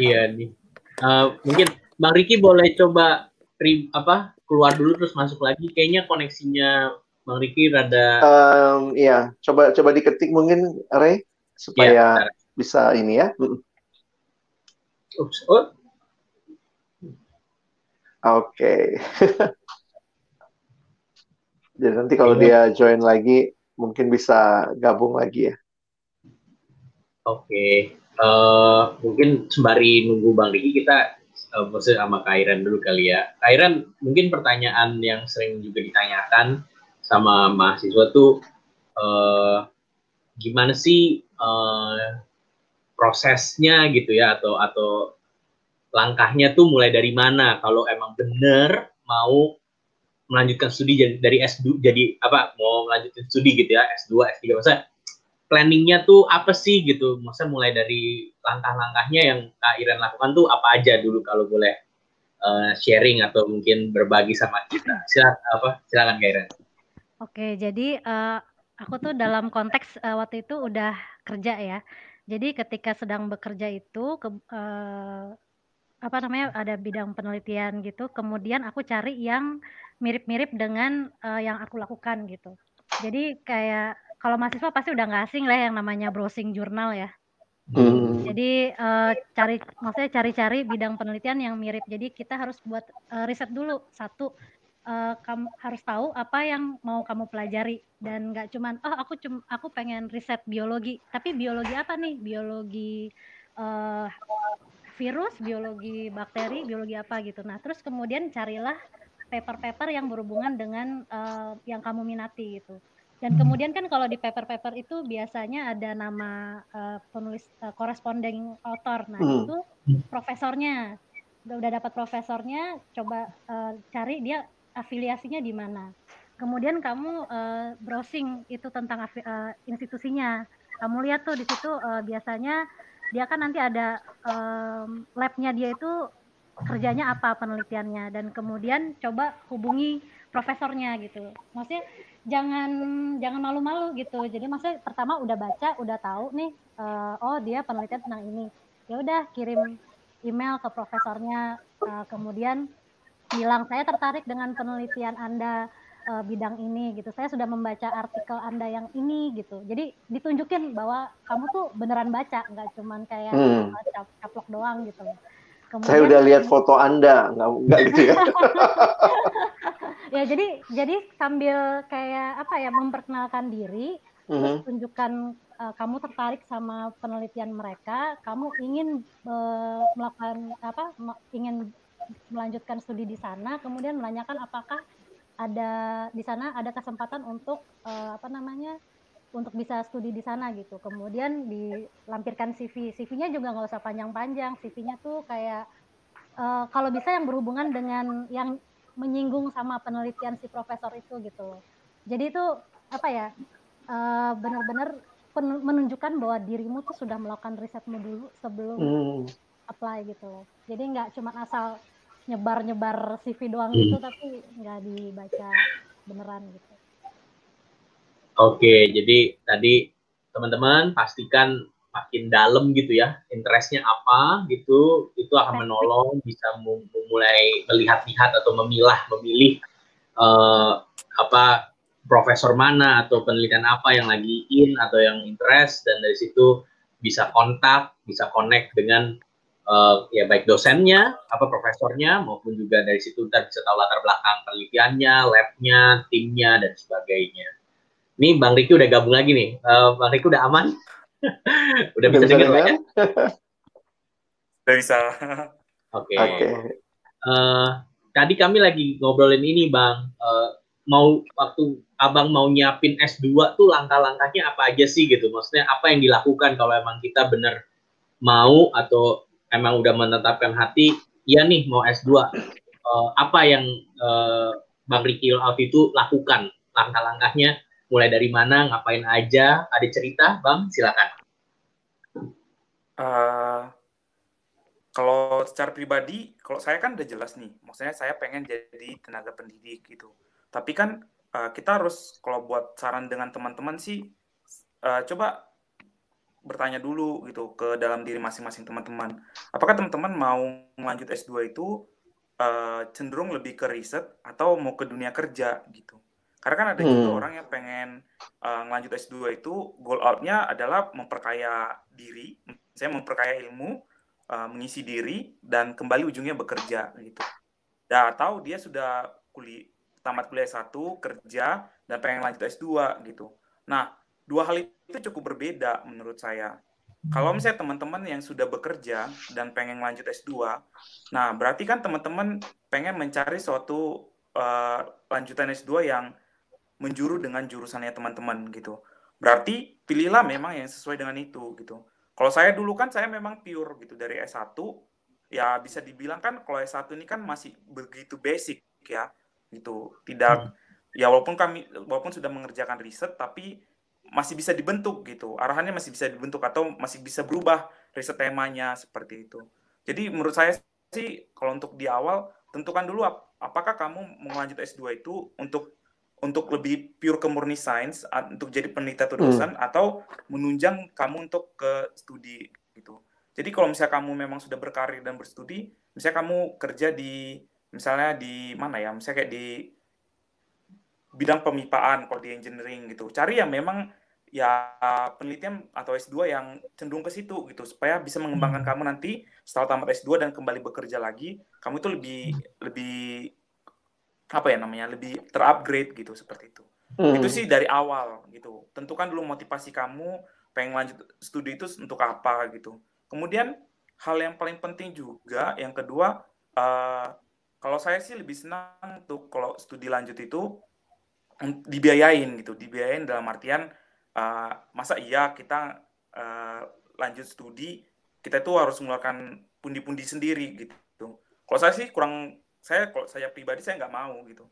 iya nih. Uh, mungkin Bang Riki boleh coba ri, apa keluar dulu terus masuk lagi. Kayaknya koneksinya Bang Riki rada. Um, iya, coba coba diketik mungkin Ray supaya. Ya, bisa ini ya. Oops. Oh. Oke. Okay. Jadi nanti kalau iya. dia join lagi mungkin bisa gabung lagi ya. Oke. Okay. Uh, eh, mungkin sembari nunggu Bang Riki kita uh, maksudnya sama Kairan dulu kali ya. Kairan mungkin pertanyaan yang sering juga ditanyakan sama mahasiswa tuh uh, gimana sih uh, prosesnya gitu ya atau atau langkahnya tuh mulai dari mana kalau emang bener mau melanjutkan studi dari S2 jadi apa mau melanjutkan studi gitu ya S2 S3 masa planningnya tuh apa sih gitu? Masa mulai dari langkah-langkahnya yang Kak Iren lakukan tuh apa aja dulu kalau boleh uh, sharing atau mungkin berbagi sama kita? Silakan apa? Silakan Kak Iren. Oke jadi uh, aku tuh dalam konteks uh, waktu itu udah kerja ya. Jadi ketika sedang bekerja itu ke, uh, apa namanya ada bidang penelitian gitu, kemudian aku cari yang mirip-mirip dengan uh, yang aku lakukan gitu. Jadi kayak kalau mahasiswa pasti udah nggak asing lah yang namanya browsing jurnal ya. Hmm. Jadi uh, cari maksudnya cari-cari bidang penelitian yang mirip. Jadi kita harus buat uh, riset dulu satu uh, kamu harus tahu apa yang mau kamu pelajari dan nggak cuman oh aku cum aku pengen riset biologi tapi biologi apa nih biologi uh, virus, biologi bakteri, biologi apa gitu. Nah, terus kemudian carilah paper-paper yang berhubungan dengan uh, yang kamu minati gitu. Dan kemudian kan kalau di paper-paper itu biasanya ada nama uh, penulis uh, corresponding author. Nah, hmm. itu profesornya. Udah, udah dapat profesornya, coba uh, cari dia afiliasinya di mana. Kemudian kamu uh, browsing itu tentang uh, institusinya. Kamu lihat tuh di situ uh, biasanya dia kan nanti ada um, labnya dia itu kerjanya apa penelitiannya dan kemudian coba hubungi profesornya gitu. Maksudnya jangan jangan malu-malu gitu. Jadi maksudnya pertama udah baca, udah tahu nih uh, oh dia penelitian tentang ini. Ya udah kirim email ke profesornya uh, kemudian bilang saya tertarik dengan penelitian Anda uh, bidang ini gitu. Saya sudah membaca artikel Anda yang ini gitu. Jadi ditunjukin bahwa kamu tuh beneran baca, nggak cuman kayak hmm. cap caplok doang gitu. Kemudian, saya udah lihat foto Anda, nggak nggak gitu ya. ya jadi jadi sambil kayak apa ya memperkenalkan diri, mm -hmm. terus tunjukkan uh, kamu tertarik sama penelitian mereka, kamu ingin uh, melakukan apa ingin melanjutkan studi di sana, kemudian menanyakan apakah ada di sana ada kesempatan untuk uh, apa namanya untuk bisa studi di sana gitu. Kemudian dilampirkan CV. CV-nya juga nggak usah panjang-panjang. CV-nya tuh kayak uh, kalau bisa yang berhubungan dengan yang menyinggung sama penelitian si profesor itu gitu. Jadi itu apa ya uh, benar-benar menunjukkan bahwa dirimu tuh sudah melakukan risetmu dulu sebelum hmm. apply gitu. Jadi nggak cuma asal nyebar-nyebar CV doang gitu hmm. tapi nggak dibaca beneran gitu. Oke, jadi tadi teman-teman pastikan makin dalam gitu ya, interestnya apa gitu, itu akan menolong bisa memulai melihat-lihat atau memilah, memilih uh, apa profesor mana atau penelitian apa yang lagi in atau yang interest dan dari situ bisa kontak, bisa connect dengan uh, ya baik dosennya, apa profesornya maupun juga dari situ kita bisa tahu latar belakang penelitiannya, labnya, timnya dan sebagainya. Ini Bang Riki udah gabung lagi nih. Uh, Bang Riki udah aman? udah bisa dengar ya? Udah bisa. Oke. Okay. Okay. Uh, eh, tadi kami lagi ngobrolin ini Bang. Uh, mau waktu abang mau nyiapin S2 tuh langkah-langkahnya apa aja sih gitu? Maksudnya apa yang dilakukan kalau emang kita bener mau atau emang udah menetapkan hati, iya nih mau S2. Uh, eh, apa yang uh, Bang Riki Out itu lakukan? Langkah-langkahnya mulai dari mana, ngapain aja? Ada cerita, Bang? Silakan. Uh, kalau secara pribadi, kalau saya kan udah jelas nih, maksudnya saya pengen jadi tenaga pendidik gitu. Tapi kan uh, kita harus kalau buat saran dengan teman-teman sih, uh, coba bertanya dulu gitu ke dalam diri masing-masing teman-teman. Apakah teman-teman mau melanjut S2 itu uh, cenderung lebih ke riset atau mau ke dunia kerja gitu? Karena kan ada hmm. juga orang yang pengen uh, ngelanjut S2 itu goal out-nya adalah memperkaya diri, saya memperkaya ilmu, uh, mengisi diri dan kembali ujungnya bekerja gitu. Ya, atau dia sudah kuliah tamat kuliah satu kerja dan pengen lanjut S2 gitu. Nah, dua hal itu cukup berbeda menurut saya. Kalau misalnya teman-teman yang sudah bekerja dan pengen lanjut S2, nah berarti kan teman-teman pengen mencari suatu uh, lanjutan S2 yang menjuru dengan jurusannya teman-teman gitu. Berarti pilihlah memang yang sesuai dengan itu gitu. Kalau saya dulu kan saya memang pure gitu dari S1 ya bisa dibilang kan kalau S1 ini kan masih begitu basic ya gitu. Tidak hmm. ya walaupun kami walaupun sudah mengerjakan riset tapi masih bisa dibentuk gitu. Arahannya masih bisa dibentuk atau masih bisa berubah riset temanya seperti itu. Jadi menurut saya sih kalau untuk di awal tentukan dulu ap apakah kamu mau lanjut S2 itu untuk untuk lebih pure ke murni sains untuk jadi peneliti atau dosen hmm. atau menunjang kamu untuk ke studi gitu. Jadi kalau misalnya kamu memang sudah berkarir dan berstudi, misalnya kamu kerja di misalnya di mana ya, misalnya kayak di bidang pemipaan kalau di engineering gitu. Cari yang memang ya penelitian atau S2 yang cenderung ke situ gitu supaya bisa mengembangkan hmm. kamu nanti setelah tamat S2 dan kembali bekerja lagi kamu itu lebih lebih apa ya namanya lebih terupgrade gitu seperti itu. Hmm. itu sih dari awal gitu. Tentukan dulu motivasi kamu pengen lanjut studi itu untuk apa gitu. Kemudian hal yang paling penting juga yang kedua uh, kalau saya sih lebih senang tuh kalau studi lanjut itu dibiayain gitu. Dibiayain dalam artian uh, masa iya kita uh, lanjut studi kita itu harus mengeluarkan pundi-pundi sendiri gitu. Kalau saya sih kurang saya kalau saya pribadi saya nggak mau gitu.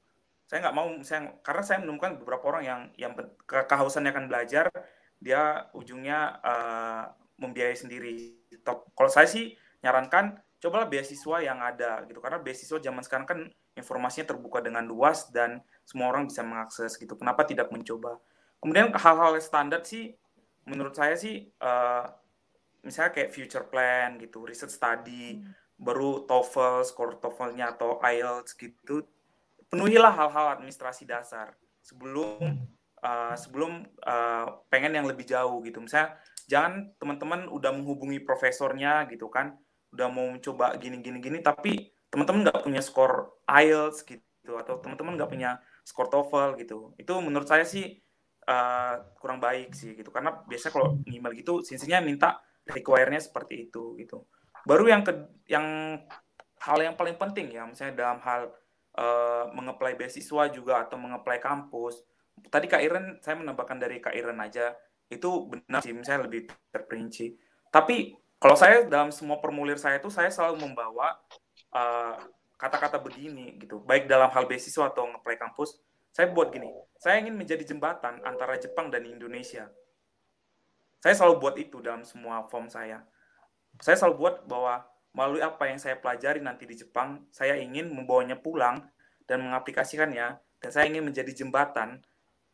Saya nggak mau saya karena saya menemukan beberapa orang yang yang kehausannya akan belajar dia ujungnya uh, membiayai sendiri. Kalau saya sih nyarankan cobalah beasiswa yang ada gitu. Karena beasiswa zaman sekarang kan informasinya terbuka dengan luas dan semua orang bisa mengakses gitu. Kenapa tidak mencoba? Kemudian hal-hal standar sih menurut saya sih uh, misalnya kayak future plan gitu research study. Hmm. Baru TOEFL skor TOEFL-nya atau IELTS gitu penuhilah hal-hal administrasi dasar. Sebelum uh, sebelum uh, pengen yang lebih jauh gitu. Misalnya jangan teman-teman udah menghubungi profesornya gitu kan udah mau coba gini gini tapi teman-teman nggak punya skor IELTS gitu atau teman-teman nggak punya skor TOEFL gitu. Itu menurut saya sih uh, kurang baik sih gitu. Karena biasa kalau email gitu sinsinya minta require-nya seperti itu gitu baru yang ke yang hal yang paling penting ya misalnya dalam hal uh, mengeplay beasiswa juga atau mengeplay kampus. Tadi Kak Iren saya menambahkan dari Kak Iren aja itu benar sih misalnya lebih terperinci. Tapi kalau saya dalam semua formulir saya itu saya selalu membawa eh, kata-kata begini gitu. Baik dalam hal beasiswa atau ngeplay kampus saya buat gini saya ingin menjadi jembatan antara Jepang dan Indonesia. Saya selalu buat itu dalam semua form saya saya selalu buat bahwa melalui apa yang saya pelajari nanti di Jepang saya ingin membawanya pulang dan mengaplikasikannya dan saya ingin menjadi jembatan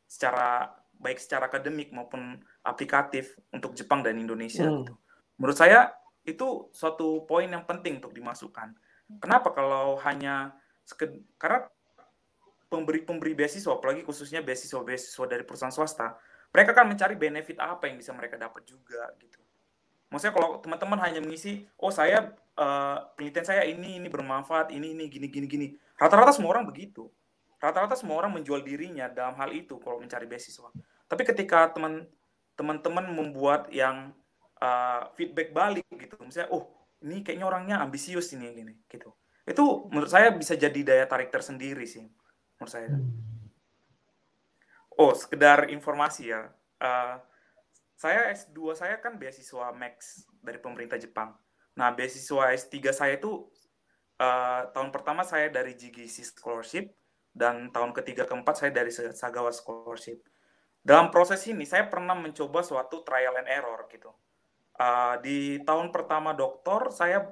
secara baik secara akademik maupun aplikatif untuk Jepang dan Indonesia hmm. gitu menurut saya itu suatu poin yang penting untuk dimasukkan. Kenapa kalau hanya seked, karena pemberi-pemberi beasiswa, apalagi khususnya beasiswa-beasiswa dari perusahaan swasta, mereka kan mencari benefit apa yang bisa mereka dapat juga gitu. Maksudnya kalau teman-teman hanya mengisi, oh saya uh, penelitian saya ini ini bermanfaat, ini ini gini gini gini. Rata-rata semua orang begitu. Rata-rata semua orang menjual dirinya dalam hal itu kalau mencari beasiswa. Tapi ketika teman teman-teman membuat yang uh, feedback balik gitu misalnya oh ini kayaknya orangnya ambisius ini ini gitu itu menurut saya bisa jadi daya tarik tersendiri sih menurut saya hmm. oh sekedar informasi ya uh, saya S2 saya kan beasiswa Max dari pemerintah Jepang. Nah beasiswa S3 saya itu uh, tahun pertama saya dari GGC Scholarship dan tahun ketiga keempat saya dari Sagawa Scholarship. Dalam proses ini saya pernah mencoba suatu trial and error gitu. Uh, di tahun pertama doktor saya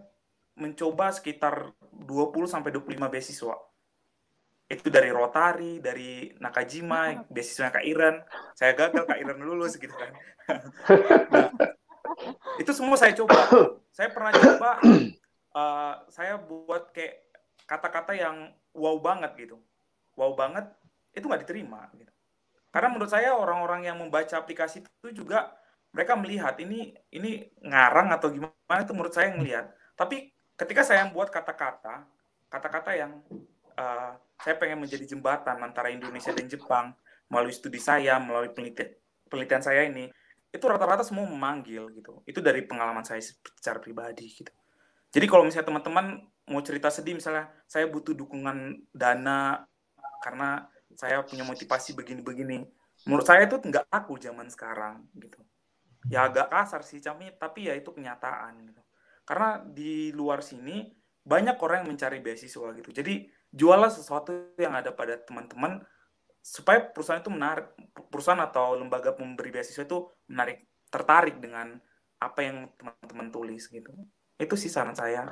mencoba sekitar 20 sampai 25 beasiswa. Itu dari Rotary, dari Nakajima, beasiswa Kak Iren. Saya gagal Kak Iren lulus gitu kan. nah, itu semua saya coba. Saya pernah coba uh, saya buat kayak kata-kata yang wow banget gitu. Wow banget itu nggak diterima gitu. Karena menurut saya orang-orang yang membaca aplikasi itu juga mereka melihat ini ini ngarang atau gimana itu menurut saya ngelihat tapi ketika saya membuat kata-kata kata-kata yang uh, saya pengen menjadi jembatan antara Indonesia dan Jepang melalui studi saya melalui penelitian penelitian saya ini. Itu rata-rata semua memanggil gitu. Itu dari pengalaman saya secara pribadi gitu. Jadi kalau misalnya teman-teman mau cerita sedih misalnya saya butuh dukungan dana karena saya punya motivasi begini-begini. Menurut saya itu nggak aku zaman sekarang gitu. Ya agak kasar sih Cami tapi ya itu kenyataan gitu. Karena di luar sini banyak orang yang mencari beasiswa gitu. Jadi jualah sesuatu yang ada pada teman-teman supaya perusahaan itu menarik. Perusahaan atau lembaga pemberi beasiswa itu menarik tertarik dengan apa yang teman-teman tulis gitu. Itu sih saran saya.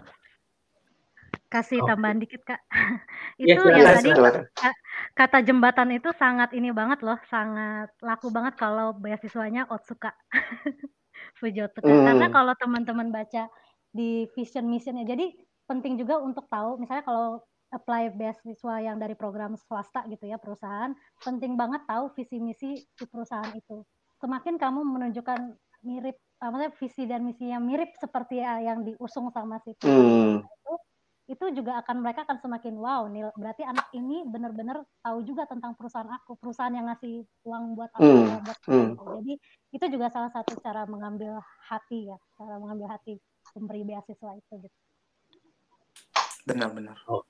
Kasih tambahan dikit kak. Itu ya, yang tadi kata jembatan itu sangat ini banget loh sangat laku banget kalau beasiswanya Otsuka Fujotoka mm. karena kalau teman-teman baca di vision missionnya jadi penting juga untuk tahu misalnya kalau apply beasiswa yang dari program swasta gitu ya perusahaan penting banget tahu visi misi di perusahaan itu semakin kamu menunjukkan mirip maksudnya visi dan misi yang mirip seperti yang diusung sama si mm. itu itu juga akan mereka akan semakin wow nih berarti anak ini benar-benar tahu juga tentang perusahaan aku perusahaan yang ngasih uang buat aku mm. buat mm. jadi itu juga salah satu cara mengambil hati ya cara mengambil hati pemberi beasiswa itu gitu. Benar-benar. Oh.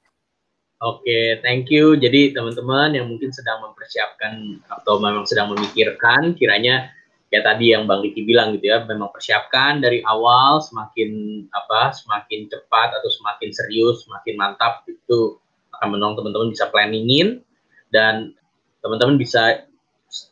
Oke, okay, thank you. Jadi teman-teman yang mungkin sedang mempersiapkan atau memang sedang memikirkan, kiranya ya tadi yang Bang Riki bilang gitu ya, memang persiapkan dari awal semakin apa, semakin cepat atau semakin serius, semakin mantap itu akan menolong teman-teman bisa planningin dan teman-teman bisa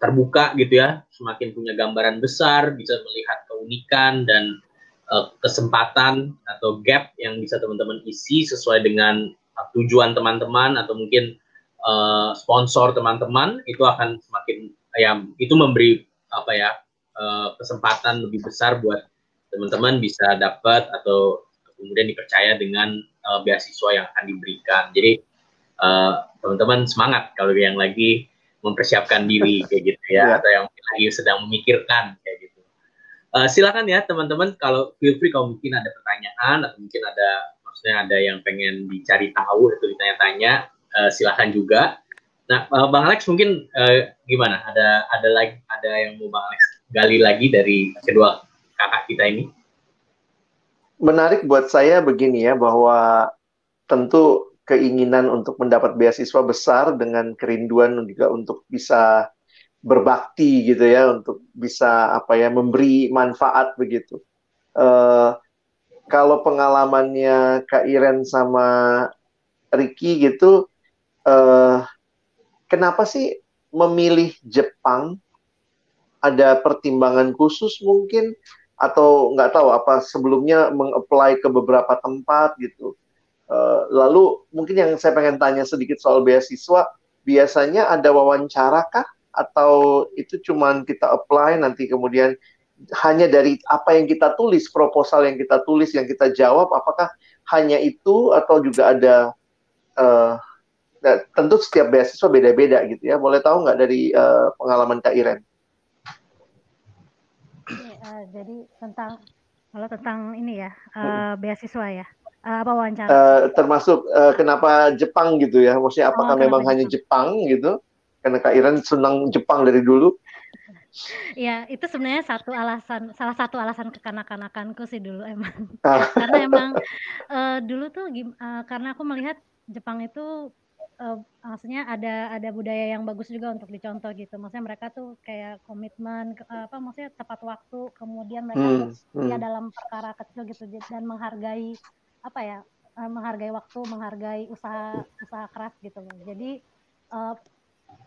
terbuka gitu ya, semakin punya gambaran besar, bisa melihat keunikan dan uh, kesempatan atau gap yang bisa teman-teman isi sesuai dengan tujuan teman-teman atau mungkin uh, sponsor teman-teman itu akan semakin ya itu memberi apa ya uh, kesempatan lebih besar buat teman-teman bisa dapat atau kemudian dipercaya dengan uh, beasiswa yang akan diberikan. Jadi uh, teman-teman semangat kalau yang lagi mempersiapkan diri kayak gitu ya, ya. atau yang lagi sedang memikirkan kayak gitu. Uh, silakan ya teman-teman kalau feel free kalau mungkin ada pertanyaan atau mungkin ada maksudnya ada yang pengen dicari tahu atau ditanya-tanya uh, silahkan juga. Nah uh, bang Alex mungkin uh, gimana? Ada ada lagi ada yang mau bang Alex gali lagi dari kedua kakak kita ini? Menarik buat saya begini ya bahwa tentu keinginan untuk mendapat beasiswa besar dengan kerinduan juga untuk bisa berbakti gitu ya untuk bisa apa ya memberi manfaat begitu. Uh, kalau pengalamannya Kak Iren sama Ricky gitu, uh, kenapa sih memilih Jepang? Ada pertimbangan khusus mungkin atau nggak tahu apa sebelumnya mengapply ke beberapa tempat gitu. Uh, lalu mungkin yang saya pengen tanya sedikit soal beasiswa, biasanya ada wawancara kah? Atau itu cuman kita apply nanti kemudian hanya dari apa yang kita tulis, proposal yang kita tulis, yang kita jawab, apakah hanya itu atau juga ada uh, nah, tentu setiap beasiswa beda-beda gitu ya. Boleh tahu nggak dari uh, pengalaman Kak Iren? Uh, jadi tentang kalau tentang ini ya uh, beasiswa ya uh, apa wawancara? Uh, termasuk uh, kenapa Jepang gitu ya? Maksudnya apakah oh, memang hanya Jepang gitu? Karena Kak Iren senang Jepang dari dulu. Ya, itu sebenarnya satu alasan salah satu alasan kekanak-kanakanku sih dulu emang. Ah. Karena emang, uh, dulu tuh uh, karena aku melihat Jepang itu, uh, maksudnya ada ada budaya yang bagus juga untuk dicontoh gitu. Maksudnya mereka tuh kayak komitmen, uh, apa, maksudnya tepat waktu, kemudian mereka hmm, ya dalam perkara kecil gitu dan menghargai, apa ya, menghargai waktu, menghargai usaha usaha keras gitu loh. Jadi, uh,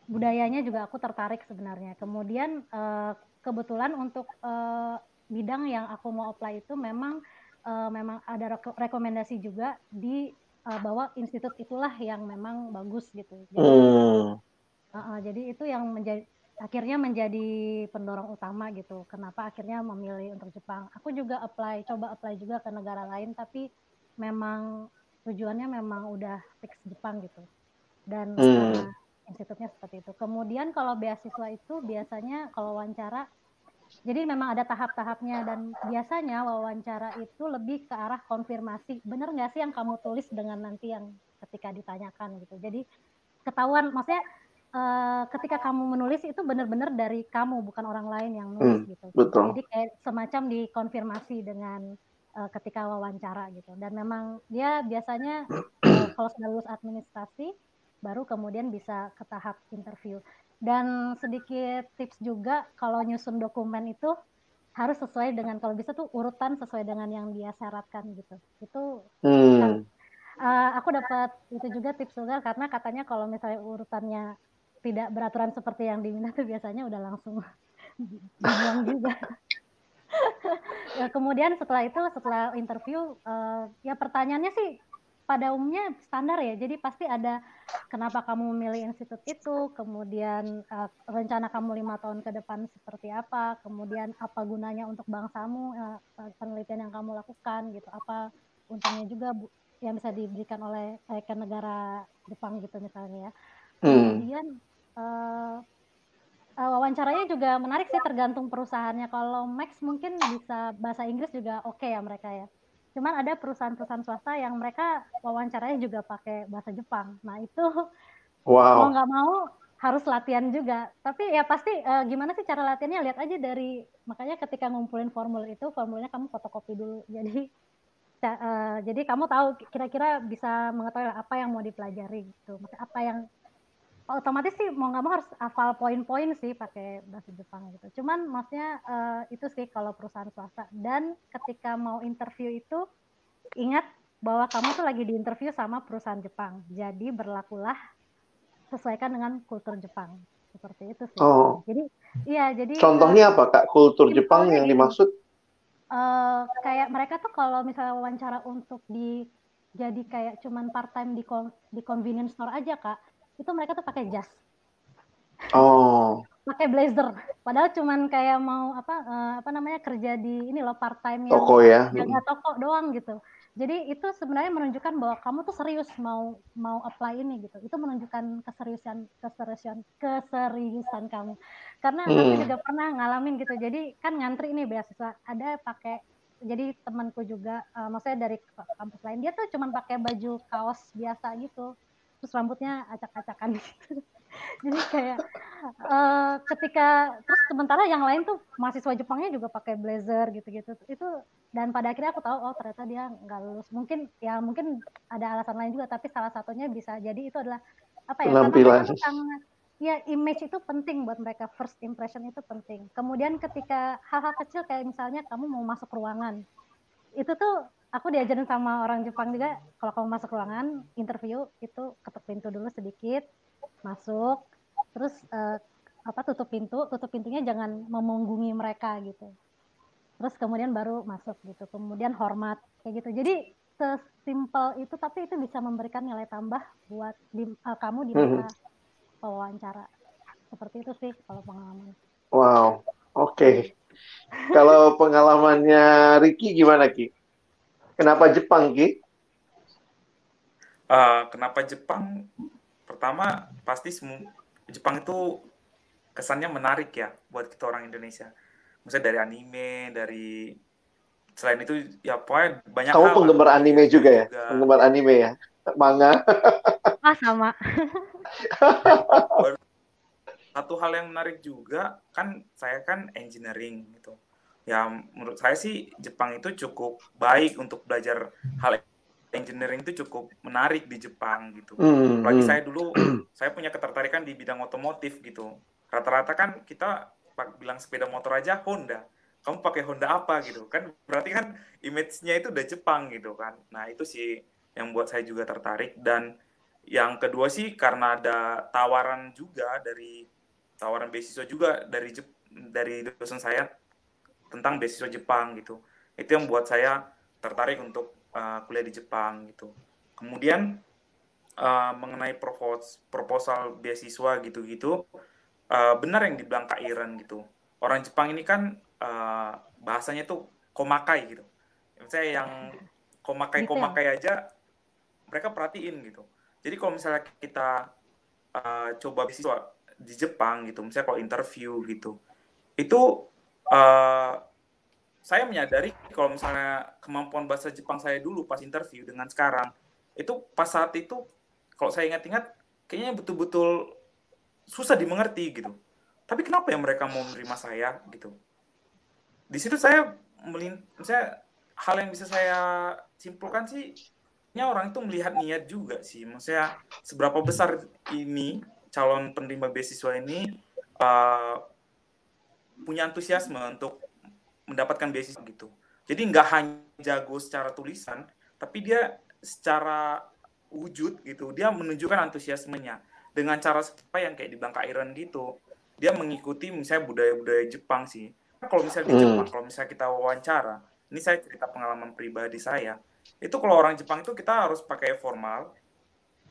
budayanya juga aku tertarik sebenarnya. Kemudian uh, kebetulan untuk uh, bidang yang aku mau apply itu memang uh, memang ada reko rekomendasi juga di uh, bahwa institut itulah yang memang bagus gitu. Jadi, hmm. uh, uh, jadi itu yang menjadi akhirnya menjadi pendorong utama gitu. Kenapa akhirnya memilih untuk Jepang? Aku juga apply, coba apply juga ke negara lain, tapi memang tujuannya memang udah fix Jepang gitu. Dan hmm. uh, institutnya seperti itu. Kemudian kalau beasiswa itu biasanya kalau wawancara jadi memang ada tahap-tahapnya dan biasanya wawancara itu lebih ke arah konfirmasi. Benar nggak sih yang kamu tulis dengan nanti yang ketika ditanyakan gitu. Jadi ketahuan maksudnya uh, ketika kamu menulis itu benar-benar dari kamu bukan orang lain yang nulis hmm, gitu. Betul. Jadi kayak semacam dikonfirmasi dengan uh, ketika wawancara gitu. Dan memang dia biasanya uh, kalau sudah lulus administrasi baru kemudian bisa ke tahap interview. Dan sedikit tips juga kalau nyusun dokumen itu harus sesuai dengan kalau bisa tuh urutan sesuai dengan yang dia syaratkan gitu. Itu hmm. kan, uh, aku dapat itu juga tips juga karena katanya kalau misalnya urutannya tidak beraturan seperti yang diminta tuh biasanya udah langsung dibuang juga. ya, kemudian setelah itu setelah interview uh, ya pertanyaannya sih pada umumnya standar ya. Jadi pasti ada kenapa kamu memilih institut itu, kemudian uh, rencana kamu lima tahun ke depan seperti apa, kemudian apa gunanya untuk bangsamu uh, penelitian yang kamu lakukan gitu, apa untungnya juga bu, yang bisa diberikan oleh eh, ke negara Jepang gitu misalnya ya. Hmm. Kemudian uh, uh, wawancaranya juga menarik sih tergantung perusahaannya. Kalau Max mungkin bisa bahasa Inggris juga oke okay ya mereka ya. Cuman ada perusahaan-perusahaan swasta yang mereka wawancaranya juga pakai bahasa Jepang. Nah itu wow. mau nggak mau harus latihan juga. Tapi ya pasti uh, gimana sih cara latihannya? Lihat aja dari makanya ketika ngumpulin formulir itu, formulirnya kamu fotokopi dulu. Jadi uh, jadi kamu tahu kira-kira bisa mengetahui apa yang mau dipelajari gitu. Apa yang otomatis sih mau nggak mau harus hafal poin-poin sih pakai bahasa Jepang gitu. Cuman maksudnya uh, itu sih kalau perusahaan swasta. Dan ketika mau interview itu ingat bahwa kamu tuh lagi di interview sama perusahaan Jepang. Jadi berlakulah sesuaikan dengan kultur Jepang. Seperti itu sih. Oh. Jadi iya jadi Contohnya uh, apa Kak kultur Jepang yang dimaksud? Uh, kayak mereka tuh kalau misalnya wawancara untuk di jadi kayak cuman part time di di convenience store aja kak itu mereka tuh pakai jas. Oh. Pakai blazer. Padahal cuman kayak mau apa uh, apa namanya kerja di ini loh part time yang toko ya. jaga toko doang gitu. Jadi itu sebenarnya menunjukkan bahwa kamu tuh serius mau mau apply ini gitu. Itu menunjukkan keseriusan keseriusan keseriusan kamu. Karena hmm. aku juga pernah ngalamin gitu. Jadi kan ngantri ini beasiswa. Ada pakai jadi temanku juga uh, maksudnya dari kampus lain. Dia tuh cuma pakai baju kaos biasa gitu terus rambutnya acak-acakan. Gitu jadi kayak uh, ketika terus sementara yang lain tuh mahasiswa Jepangnya juga pakai blazer gitu-gitu. Itu dan pada akhirnya aku tahu oh ternyata dia nggak lulus. Mungkin ya mungkin ada alasan lain juga tapi salah satunya bisa jadi itu adalah apa ya penampilan. sangat ya image itu penting buat mereka. First impression itu penting. Kemudian ketika hal-hal kecil kayak misalnya kamu mau masuk ruangan itu tuh aku diajarin sama orang Jepang juga kalau kamu masuk ruangan interview itu ketuk pintu dulu sedikit masuk terus uh, apa tutup pintu tutup pintunya jangan memunggungi mereka gitu. Terus kemudian baru masuk gitu kemudian hormat kayak gitu. Jadi sesimpel itu tapi itu bisa memberikan nilai tambah buat di, uh, kamu di hmm. wawancara seperti itu sih kalau pengalaman. Wow oke. Okay. kalau pengalamannya Ricky gimana Ki kenapa Jepang Ki? Uh, kenapa Jepang? Pertama pasti Jepang itu kesannya menarik ya buat kita orang Indonesia. Misalnya dari anime dari selain itu ya pokoknya banyak kamu hal. penggemar anime juga ya? Juga. penggemar anime ya? Manga? Ah sama. Satu hal yang menarik juga kan saya kan engineering gitu ya menurut saya sih Jepang itu cukup baik untuk belajar hal engineering itu cukup menarik di Jepang gitu. Mm, Apalagi mm. saya dulu saya punya ketertarikan di bidang otomotif gitu. Rata-rata kan kita bilang sepeda motor aja Honda kamu pakai Honda apa gitu kan berarti kan image-nya itu udah Jepang gitu kan nah itu sih yang buat saya juga tertarik dan yang kedua sih karena ada tawaran juga dari tawaran beasiswa juga dari Jep, dari dosen saya tentang beasiswa Jepang gitu itu yang buat saya tertarik untuk uh, kuliah di Jepang gitu kemudian uh, mengenai proposal proposal beasiswa gitu-gitu uh, benar yang dibilang Kak Iren gitu. Orang Jepang ini kan uh, bahasanya tuh komakai gitu. Misalnya yang komakai-komakai aja mereka perhatiin gitu. Jadi kalau misalnya kita uh, coba beasiswa di Jepang gitu, misalnya kalau interview gitu, itu uh, saya menyadari kalau misalnya kemampuan bahasa Jepang saya dulu pas interview dengan sekarang, itu pas saat itu kalau saya ingat-ingat kayaknya betul-betul susah dimengerti gitu. Tapi kenapa ya mereka mau menerima saya gitu? Di situ saya melin, saya hal yang bisa saya simpulkan sih, nya orang itu melihat niat juga sih. Maksudnya seberapa besar ini calon penerima beasiswa ini uh, punya antusiasme untuk mendapatkan beasiswa gitu. Jadi nggak hanya jago secara tulisan, tapi dia secara wujud gitu, dia menunjukkan antusiasmenya dengan cara apa yang kayak di Bangka Iron gitu dia mengikuti misalnya budaya-budaya Jepang sih kalau misalnya di hmm. Jepang kalau misalnya kita wawancara ini saya cerita pengalaman pribadi saya itu kalau orang Jepang itu kita harus pakai formal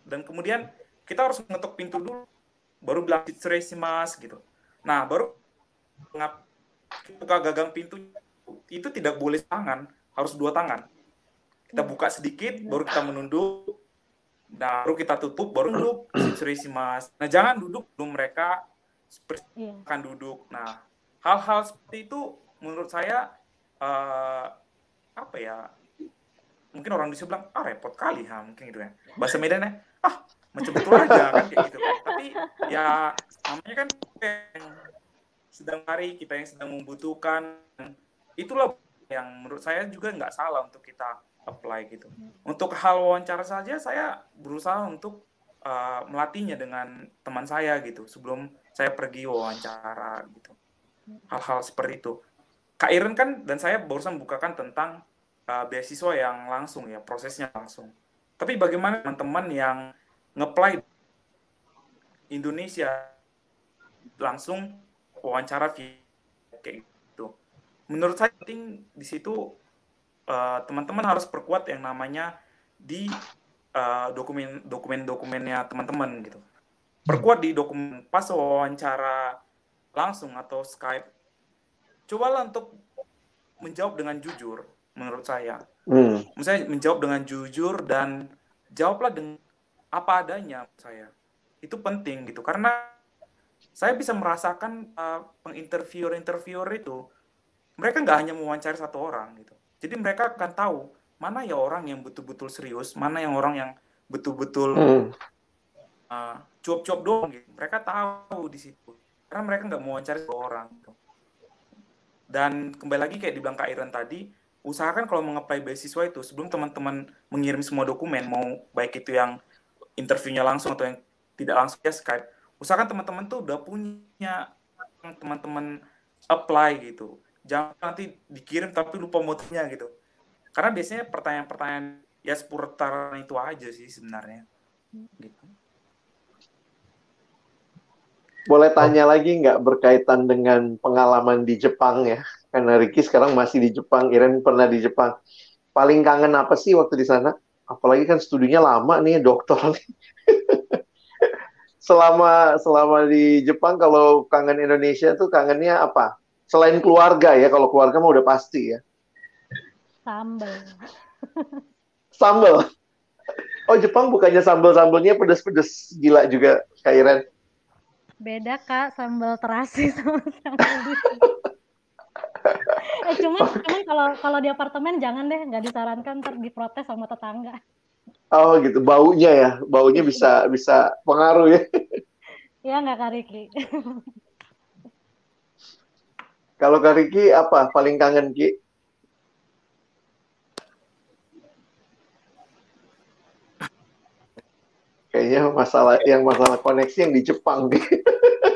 dan kemudian kita harus ngetuk pintu dulu baru bilang mas gitu nah baru ngap buka gagang pintu itu tidak boleh tangan harus dua tangan kita buka sedikit baru kita menunduk Nah, baru kita tutup, baru duduk, mas. Nah, jangan duduk belum mereka yeah. akan duduk. Nah, hal-hal seperti itu menurut saya uh, apa ya? Mungkin orang di bilang, ah repot kali, ha, mungkin gitu ya. Bahasa Medannya, ah macam betul aja kan kayak gitu. Tapi ya namanya kan sedang hari kita yang sedang membutuhkan itulah yang menurut saya juga nggak salah untuk kita apply gitu. Untuk hal wawancara saja saya berusaha untuk uh, melatihnya dengan teman saya gitu sebelum saya pergi wawancara gitu. Hal-hal seperti itu. Kak Iren kan dan saya barusan bukakan tentang uh, beasiswa yang langsung ya, prosesnya langsung. Tapi bagaimana teman-teman yang ngeplay Indonesia langsung wawancara kayak gitu. Menurut saya penting di situ uh, teman-teman harus perkuat yang namanya di uh, dokumen dokumen dokumennya teman-teman gitu. Perkuat di dokumen pas wawancara langsung atau Skype. Cobalah untuk menjawab dengan jujur menurut saya. Hmm. Misalnya menjawab dengan jujur dan jawablah dengan apa adanya saya. Itu penting gitu karena saya bisa merasakan uh, penginterviewer-interviewer itu mereka nggak hanya mewawancari satu orang gitu. Jadi mereka akan tahu mana ya orang yang betul-betul serius, mana yang orang yang betul-betul hmm. uh, cuap-cuap doang gitu. Mereka tahu di situ. Karena mereka nggak mau mencari satu orang. Gitu. Dan kembali lagi kayak dibilang Kak Iren tadi, usahakan kalau mengapply beasiswa itu sebelum teman-teman mengirim semua dokumen, mau baik itu yang interviewnya langsung atau yang tidak langsung ya Skype, usahakan teman-teman tuh udah punya teman-teman apply gitu jangan nanti dikirim tapi lupa motifnya gitu. Karena biasanya pertanyaan-pertanyaan ya seputar itu aja sih sebenarnya. Gitu. Boleh tanya lagi nggak berkaitan dengan pengalaman di Jepang ya? Karena Ricky sekarang masih di Jepang Iren pernah di Jepang. Paling kangen apa sih waktu di sana? Apalagi kan studinya lama nih dokter selama selama di Jepang kalau kangen Indonesia tuh kangennya apa selain keluarga ya, kalau keluarga mah udah pasti ya. Sambal. sambal. Oh Jepang bukannya sambal-sambalnya pedes-pedes gila juga Kak Iren. Beda Kak, sambal terasi sama sambal eh cuman cuman kalau kalau di apartemen jangan deh nggak disarankan ntar diprotes sama tetangga. Oh gitu, baunya ya, baunya bisa bisa pengaruh ya. Iya nggak Kak Riki. Kalau Kak Riki apa paling kangen Ki? Kayaknya masalah yang masalah koneksi yang di Jepang nih.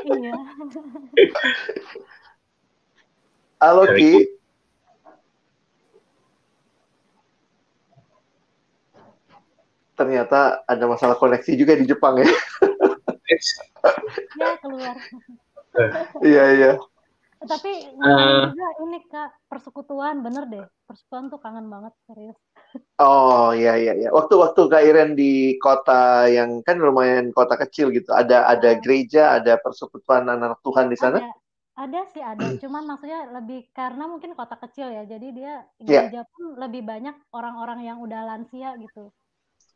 Iya. Halo Ki. Ternyata ada masalah koneksi juga di Jepang ya. ya keluar. Iya iya tapi uh, juga ini kak persekutuan bener deh persekutuan tuh kangen banget serius oh iya iya iya waktu-waktu kak Iren di kota yang kan lumayan kota kecil gitu ada ada iya. gereja ada persekutuan anak Tuhan di sana ada, ada sih ada cuman maksudnya lebih karena mungkin kota kecil ya jadi dia iya. gereja yeah. pun lebih banyak orang-orang yang udah lansia gitu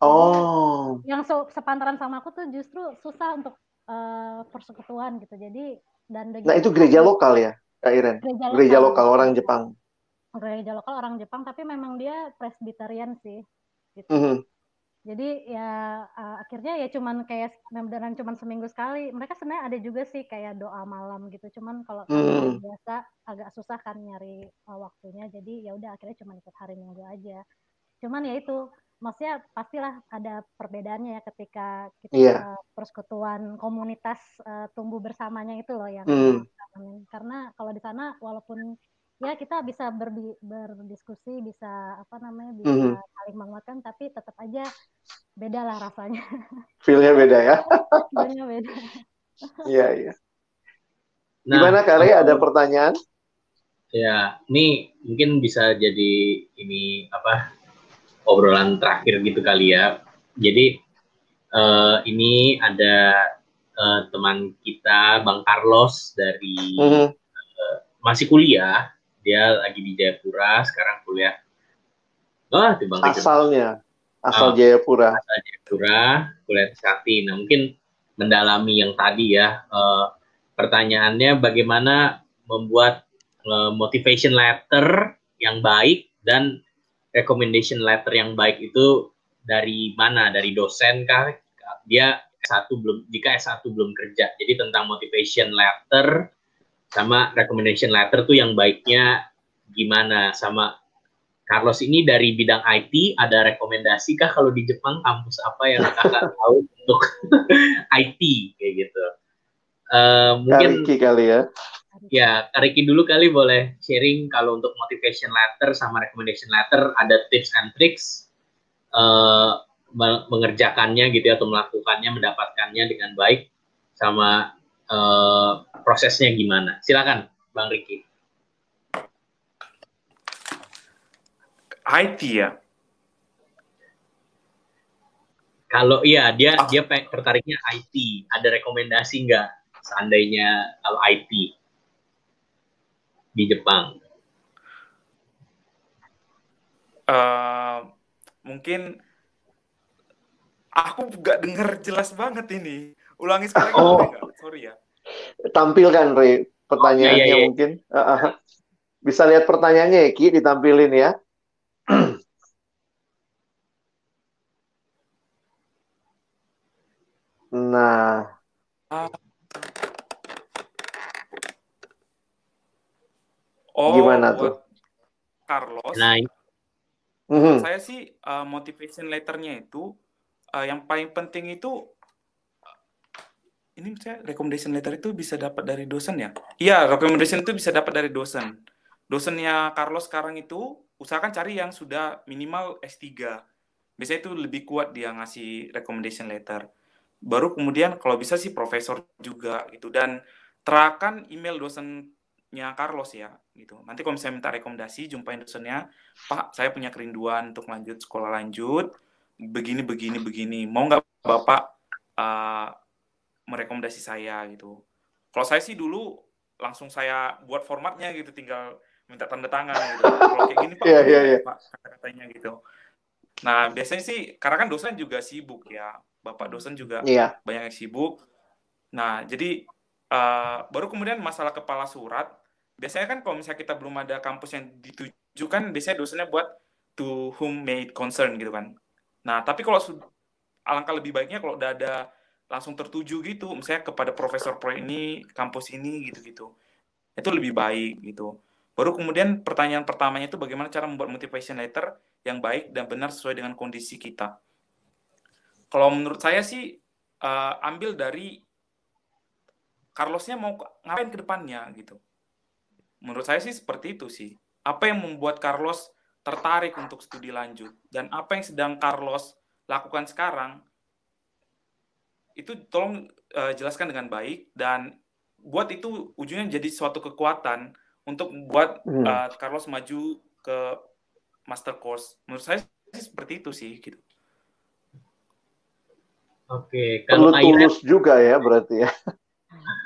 oh. Yang so, sepantaran sama aku tuh justru susah untuk uh, persekutuan gitu. Jadi dan nah itu gereja lokal ya Kak Iren? Gereja lokal, gereja lokal orang Jepang. Gereja lokal orang Jepang tapi memang dia presbyterian sih gitu. Mm -hmm. jadi ya uh, akhirnya ya cuman kayak beneran cuman seminggu sekali. Mereka sebenarnya ada juga sih kayak doa malam gitu. Cuman kalau mm. biasa agak susah kan nyari uh, waktunya. Jadi ya udah akhirnya cuma ikut hari minggu aja. Cuman ya itu maksudnya pastilah ada perbedaannya ya ketika kita yeah. persekutuan komunitas uh, tumbuh bersamanya itu loh yang mm. karena kalau di sana walaupun ya kita bisa berbi berdiskusi bisa apa namanya bisa mm. saling menguatkan tapi tetap aja beda lah rasanya. Feelnya beda ya? Feelnya beda. Iya iya. Nah, gimana kali ada pertanyaan? Ya ini mungkin bisa jadi ini apa obrolan terakhir gitu kali ya. Jadi uh, ini ada uh, teman kita Bang Carlos dari uh, masih kuliah, dia lagi di Jayapura sekarang kuliah. Oh, di Bang asalnya asal oh, Jayapura. Asal Jayapura, kuliah Sakti. Nah, mungkin mendalami yang tadi ya. Uh, pertanyaannya bagaimana membuat uh, motivation letter yang baik dan recommendation letter yang baik itu dari mana? Dari dosen kah? Dia S1 belum jika S1 belum kerja. Jadi tentang motivation letter sama recommendation letter tuh yang baiknya gimana sama Carlos ini dari bidang IT, ada rekomendasi kah kalau di Jepang kampus apa yang kakak tahu untuk IT kayak gitu? Uh, mungkin Kariki kali ya. Ya, Kariki dulu kali boleh sharing kalau untuk motivation letter sama recommendation letter ada tips and tricks uh, mengerjakannya gitu ya, atau melakukannya, mendapatkannya dengan baik sama uh, prosesnya gimana? Silakan, Bang Riki. IT ya. Kalau iya dia oh. dia tertariknya IT. Ada rekomendasi nggak seandainya kalau IT di Jepang? Uh, mungkin aku nggak dengar jelas banget ini. Ulangi sekali oh. Enggak? Sorry ya. Tampilkan Re pertanyaannya oh, iya, iya. mungkin. Bisa lihat pertanyaannya ya Ki ditampilin ya. nah. Oh, gimana tuh? Carlos. Nah, mm -hmm. saya sih uh, motivation letternya itu uh, yang paling penting itu ini saya recommendation letter itu bisa dapat dari dosen ya? Iya, recommendation itu bisa dapat dari dosen. Dosennya Carlos sekarang itu usahakan cari yang sudah minimal S3. Biasanya itu lebih kuat dia ngasih recommendation letter. Baru kemudian kalau bisa sih profesor juga gitu dan terakan email dosennya Carlos ya gitu. Nanti kalau misalnya minta rekomendasi jumpain dosennya, Pak, saya punya kerinduan untuk lanjut sekolah lanjut begini begini begini. Mau nggak Bapak uh, merekomendasi saya gitu. Kalau saya sih dulu langsung saya buat formatnya gitu tinggal minta tanda tangan gitu. Kalau kayak gini Pak, yeah, yeah, yeah. Pak kata-katanya gitu. Nah, biasanya sih karena kan dosen juga sibuk ya. Bapak dosen juga yeah. banyak yang sibuk. Nah, jadi uh, baru kemudian masalah kepala surat. Biasanya kan kalau misalnya kita belum ada kampus yang ditujukan, biasanya dosennya buat to whom may concern gitu kan. Nah, tapi kalau alangkah lebih baiknya kalau udah ada langsung tertuju gitu, misalnya kepada profesor pro ini, kampus ini gitu-gitu. Itu lebih baik gitu. Baru kemudian pertanyaan pertamanya itu bagaimana cara membuat motivation letter yang baik dan benar sesuai dengan kondisi kita. Kalau menurut saya sih uh, ambil dari Carlosnya mau ngapain ke depannya gitu. Menurut saya sih seperti itu sih. Apa yang membuat Carlos tertarik untuk studi lanjut dan apa yang sedang Carlos lakukan sekarang itu tolong uh, jelaskan dengan baik dan buat itu ujungnya jadi suatu kekuatan untuk buat hmm. uh, Carlos maju ke master course. Menurut saya sih seperti itu sih gitu. Oke, kalau perlu tulus juga ya berarti ya.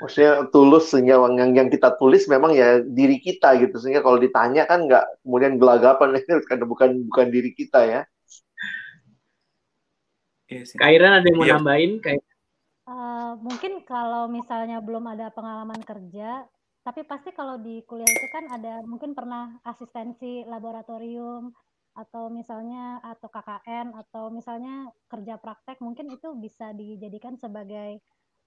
Maksudnya tulus sehingga yang yang kita tulis memang ya diri kita gitu sehingga kalau ditanya kan nggak kemudian gelagapan karena bukan bukan diri kita ya. Yes, iya Kairan ada yang mau iya. nambahin kayak uh, mungkin kalau misalnya belum ada pengalaman kerja tapi pasti kalau di kuliah itu kan ada mungkin pernah asistensi laboratorium atau misalnya atau KKN atau misalnya kerja praktek mungkin itu bisa dijadikan sebagai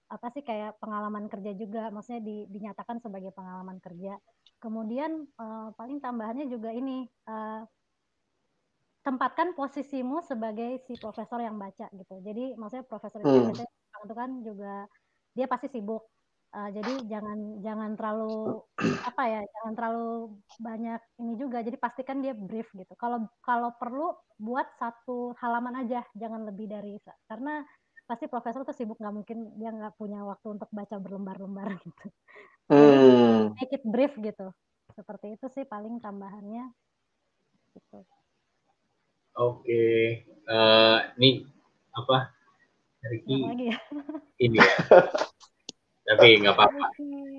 apa sih kayak pengalaman kerja juga maksudnya di, dinyatakan sebagai pengalaman kerja. Kemudian uh, paling tambahannya juga ini uh, tempatkan posisimu sebagai si profesor yang baca gitu. Jadi maksudnya profesor itu hmm. itu kan juga dia pasti sibuk. Uh, jadi jangan jangan terlalu apa ya jangan terlalu banyak ini juga. Jadi pastikan dia brief gitu. Kalau kalau perlu buat satu halaman aja jangan lebih dari karena pasti profesor tuh sibuk nggak mungkin dia nggak punya waktu untuk baca berlembar-lembar gitu. Hmm. make it brief gitu. Seperti itu sih paling tambahannya. Gitu. Oke okay. uh, eh, ini apa? Riki ya? ini. Ya tapi nggak apa-apa.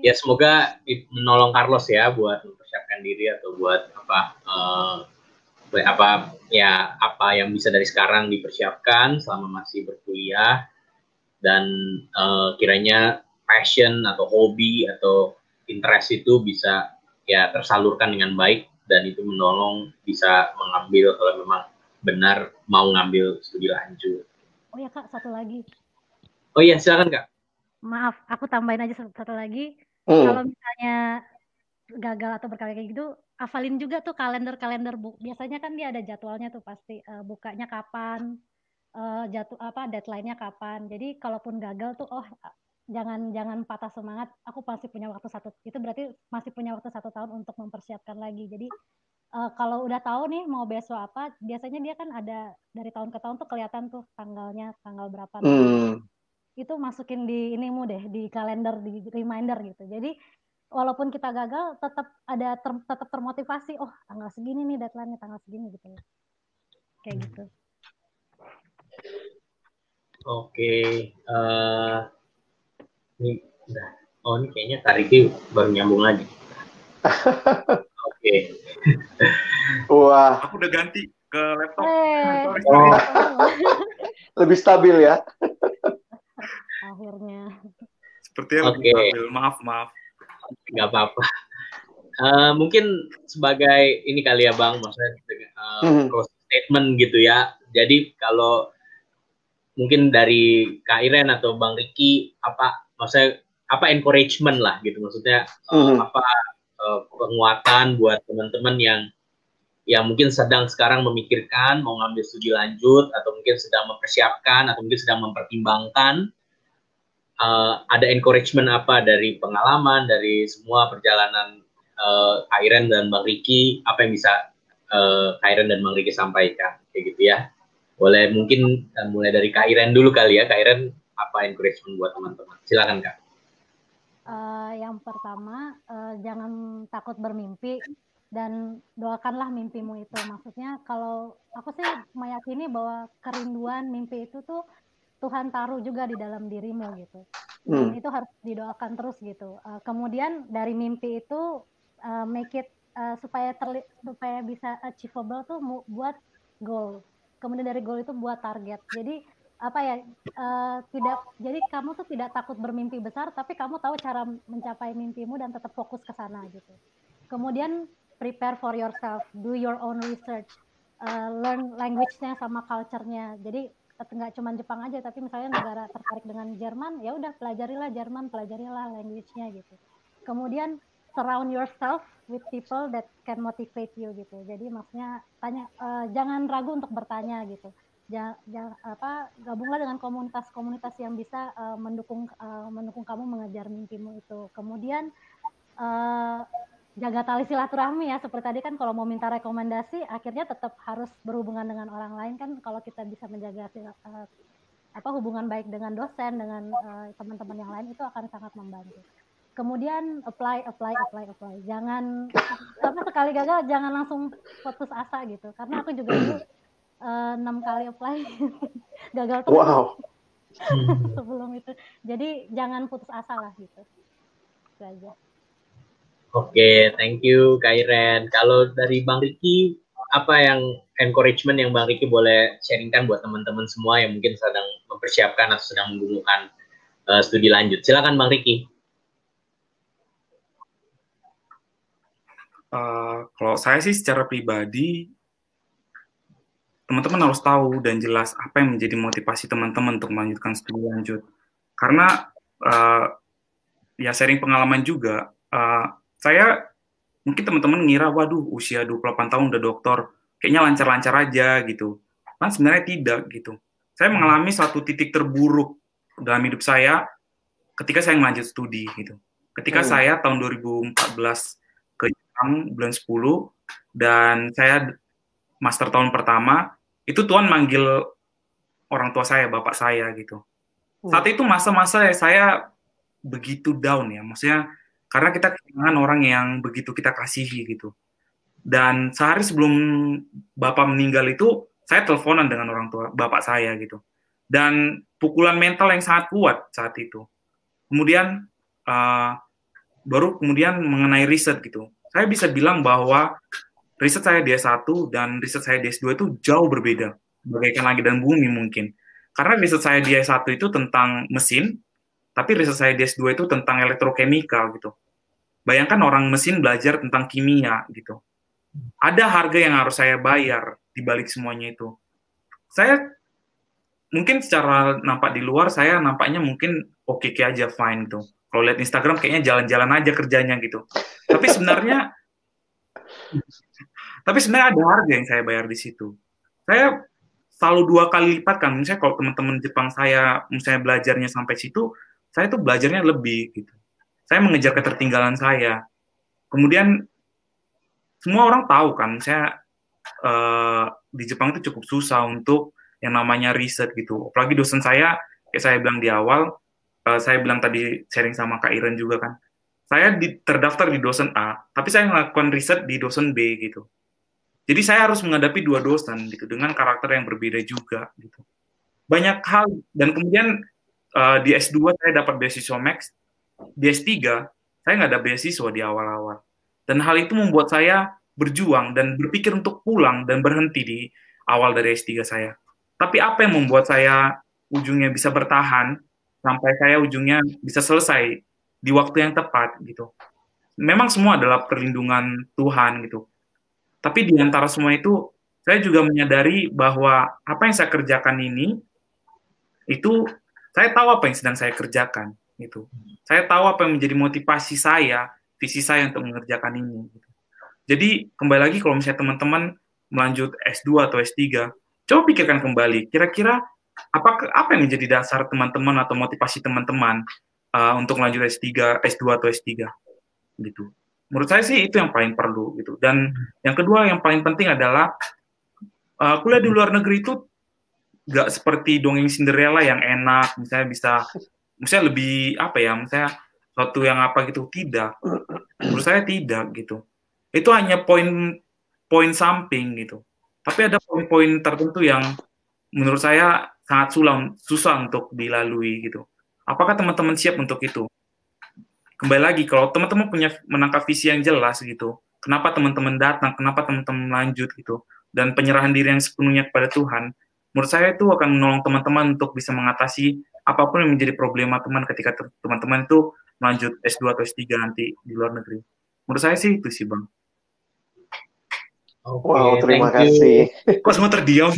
ya semoga menolong Carlos ya buat mempersiapkan diri atau buat apa uh, apa ya apa yang bisa dari sekarang dipersiapkan selama masih berkuliah dan uh, kiranya passion atau hobi atau interest itu bisa ya tersalurkan dengan baik dan itu menolong bisa mengambil kalau memang benar mau ngambil studi lanjut. Oh ya kak satu lagi. Oh iya silakan kak maaf, aku tambahin aja satu lagi. Hmm. Kalau misalnya gagal atau berkali kayak gitu, hafalin juga tuh kalender-kalender bu. Biasanya kan dia ada jadwalnya tuh pasti uh, bukanya kapan, uh, jatuh apa deadline-nya kapan. Jadi kalaupun gagal tuh oh jangan jangan patah semangat. Aku pasti punya waktu satu itu berarti masih punya waktu satu tahun untuk mempersiapkan lagi. Jadi uh, kalau udah tahu nih mau besok apa, biasanya dia kan ada dari tahun ke tahun tuh kelihatan tuh tanggalnya tanggal berapa. Hmm. Itu masukin di inimu deh di kalender di reminder gitu. Jadi walaupun kita gagal tetap ada ter, tetap termotivasi oh tanggal segini nih deadline-nya tanggal segini gitu kayak hmm. gitu oke okay. uh, eh, ini udah oh ini kayaknya Tariki baru nyambung lagi oke okay. wah aku udah ganti ke laptop hey. Eh. oh. lebih stabil ya akhirnya sepertinya okay. lebih stabil maaf maaf nggak apa-apa. Uh, mungkin sebagai ini kali ya bang, maksudnya uh, hmm. statement gitu ya. Jadi kalau mungkin dari Kak Iren atau Bang Riki apa maksudnya apa encouragement lah gitu maksudnya uh, apa uh, penguatan buat teman-teman yang yang mungkin sedang sekarang memikirkan mau ngambil studi lanjut atau mungkin sedang mempersiapkan atau mungkin sedang mempertimbangkan uh, ada encouragement apa dari pengalaman dari semua perjalanan uh, Kairen dan Bang Riki? Apa yang bisa uh, Kairen dan Bang Riki sampaikan? Kayak gitu ya. Boleh mungkin uh, mulai dari Kairen dulu kali ya. Kairen apa encouragement buat teman-teman? Silakan kak. Uh, yang pertama uh, jangan takut bermimpi dan doakanlah mimpimu itu. Maksudnya kalau aku sih meyakini bahwa kerinduan mimpi itu tuh Tuhan taruh juga di dalam dirimu gitu. Dan hmm. itu harus didoakan terus gitu. Uh, kemudian dari mimpi itu uh, make it uh, supaya terli supaya bisa achievable tuh buat goal. Kemudian dari goal itu buat target. Jadi apa ya uh, tidak jadi kamu tuh tidak takut bermimpi besar tapi kamu tahu cara mencapai mimpimu dan tetap fokus ke sana gitu. Kemudian prepare for yourself, do your own research, uh, learn language-nya sama culture-nya. Jadi nggak cuma Jepang aja tapi misalnya negara tertarik dengan Jerman ya udah pelajarilah Jerman pelajarilah language-nya gitu. Kemudian surround yourself with people that can motivate you gitu. Jadi maksudnya tanya uh, jangan ragu untuk bertanya gitu. Jangan, apa gabunglah dengan komunitas-komunitas yang bisa uh, mendukung uh, mendukung kamu mengejar mimpimu itu. Kemudian uh, jaga tali silaturahmi ya. Seperti tadi kan kalau mau minta rekomendasi akhirnya tetap harus berhubungan dengan orang lain kan kalau kita bisa menjaga uh, apa hubungan baik dengan dosen dengan teman teman-teman yang lain itu akan sangat membantu. Kemudian apply apply apply apply. Jangan apa sekali gagal jangan langsung putus asa gitu. Karena aku juga dulu enam uh, kali apply gagal terus wow. sebelum itu. Jadi jangan putus asa lah gitu. Itu aja Oke, thank you Kairen. Kalau dari Bang Riki, apa yang encouragement yang Bang Riki boleh sharingkan buat teman-teman semua yang mungkin sedang mempersiapkan atau sedang menggumulkan uh, studi lanjut? Silakan Bang Riki. Uh, kalau saya sih secara pribadi, teman-teman harus tahu dan jelas apa yang menjadi motivasi teman-teman untuk melanjutkan studi lanjut. Karena uh, ya sharing pengalaman juga, uh, saya mungkin teman-teman ngira waduh usia 28 tahun udah dokter kayaknya lancar-lancar aja gitu. Kan sebenarnya tidak gitu. Saya mengalami suatu titik terburuk dalam hidup saya ketika saya melanjut studi gitu. Ketika oh. saya tahun 2014 ke Jepang bulan 10 dan saya master tahun pertama itu Tuhan manggil orang tua saya bapak saya gitu. Saat itu masa-masa saya begitu down ya. Maksudnya karena kita kehilangan orang yang begitu kita kasihi gitu. Dan sehari sebelum bapak meninggal itu, saya teleponan dengan orang tua bapak saya gitu. Dan pukulan mental yang sangat kuat saat itu. Kemudian uh, baru kemudian mengenai riset gitu. Saya bisa bilang bahwa riset saya di S1 dan riset saya di S2 itu jauh berbeda. Bagaikan langit dan bumi mungkin. Karena riset saya di S1 itu tentang mesin, tapi riset saya di S2 itu tentang elektrokemikal gitu. Bayangkan orang mesin belajar tentang kimia gitu. Ada harga yang harus saya bayar di balik semuanya itu. Saya mungkin secara nampak di luar saya nampaknya mungkin oke okay aja fine tuh. kalau lihat Instagram kayaknya jalan-jalan aja kerjanya gitu tapi sebenarnya tapi sebenarnya ada harga yang saya bayar di situ saya selalu dua kali lipat kan misalnya kalau teman-teman Jepang saya misalnya belajarnya sampai situ saya tuh belajarnya lebih gitu. Saya mengejar ketertinggalan saya. Kemudian semua orang tahu kan saya uh, di Jepang itu cukup susah untuk yang namanya riset gitu. Apalagi dosen saya kayak saya bilang di awal uh, saya bilang tadi sharing sama Kak Iren juga kan. Saya di, terdaftar di dosen A tapi saya melakukan riset di dosen B gitu. Jadi saya harus menghadapi dua dosen gitu dengan karakter yang berbeda juga gitu. Banyak hal dan kemudian uh, di S2 saya dapat beasiswa Max, di S3 saya nggak ada beasiswa di awal-awal. Dan hal itu membuat saya berjuang dan berpikir untuk pulang dan berhenti di awal dari S3 saya. Tapi apa yang membuat saya ujungnya bisa bertahan sampai saya ujungnya bisa selesai di waktu yang tepat gitu. Memang semua adalah perlindungan Tuhan gitu. Tapi di antara semua itu, saya juga menyadari bahwa apa yang saya kerjakan ini, itu saya tahu apa yang sedang saya kerjakan. Gitu. Saya tahu apa yang menjadi motivasi saya, visi saya untuk mengerjakan ini. Gitu. Jadi kembali lagi kalau misalnya teman-teman melanjut S2 atau S3, coba pikirkan kembali, kira-kira apa apa yang menjadi dasar teman-teman atau motivasi teman-teman uh, untuk lanjut S3, S2 atau S3 gitu menurut saya sih itu yang paling perlu gitu dan yang kedua yang paling penting adalah uh, kuliah di luar negeri itu gak seperti dongeng Cinderella yang enak misalnya bisa misalnya lebih apa ya misalnya suatu yang apa gitu tidak. Menurut saya tidak gitu. Itu hanya poin poin samping gitu. Tapi ada poin-poin tertentu yang menurut saya sangat sulam, susah untuk dilalui gitu. Apakah teman-teman siap untuk itu? Kembali lagi kalau teman-teman punya menangkap visi yang jelas gitu kenapa teman-teman datang kenapa teman-teman lanjut gitu dan penyerahan diri yang sepenuhnya kepada Tuhan menurut saya itu akan menolong teman-teman untuk bisa mengatasi apa pun yang menjadi problema teman ketika teman-teman itu lanjut S2 atau S3 nanti di luar negeri menurut saya sih itu sih bang Okay, wow, terima kasih. Kok semua terdiam?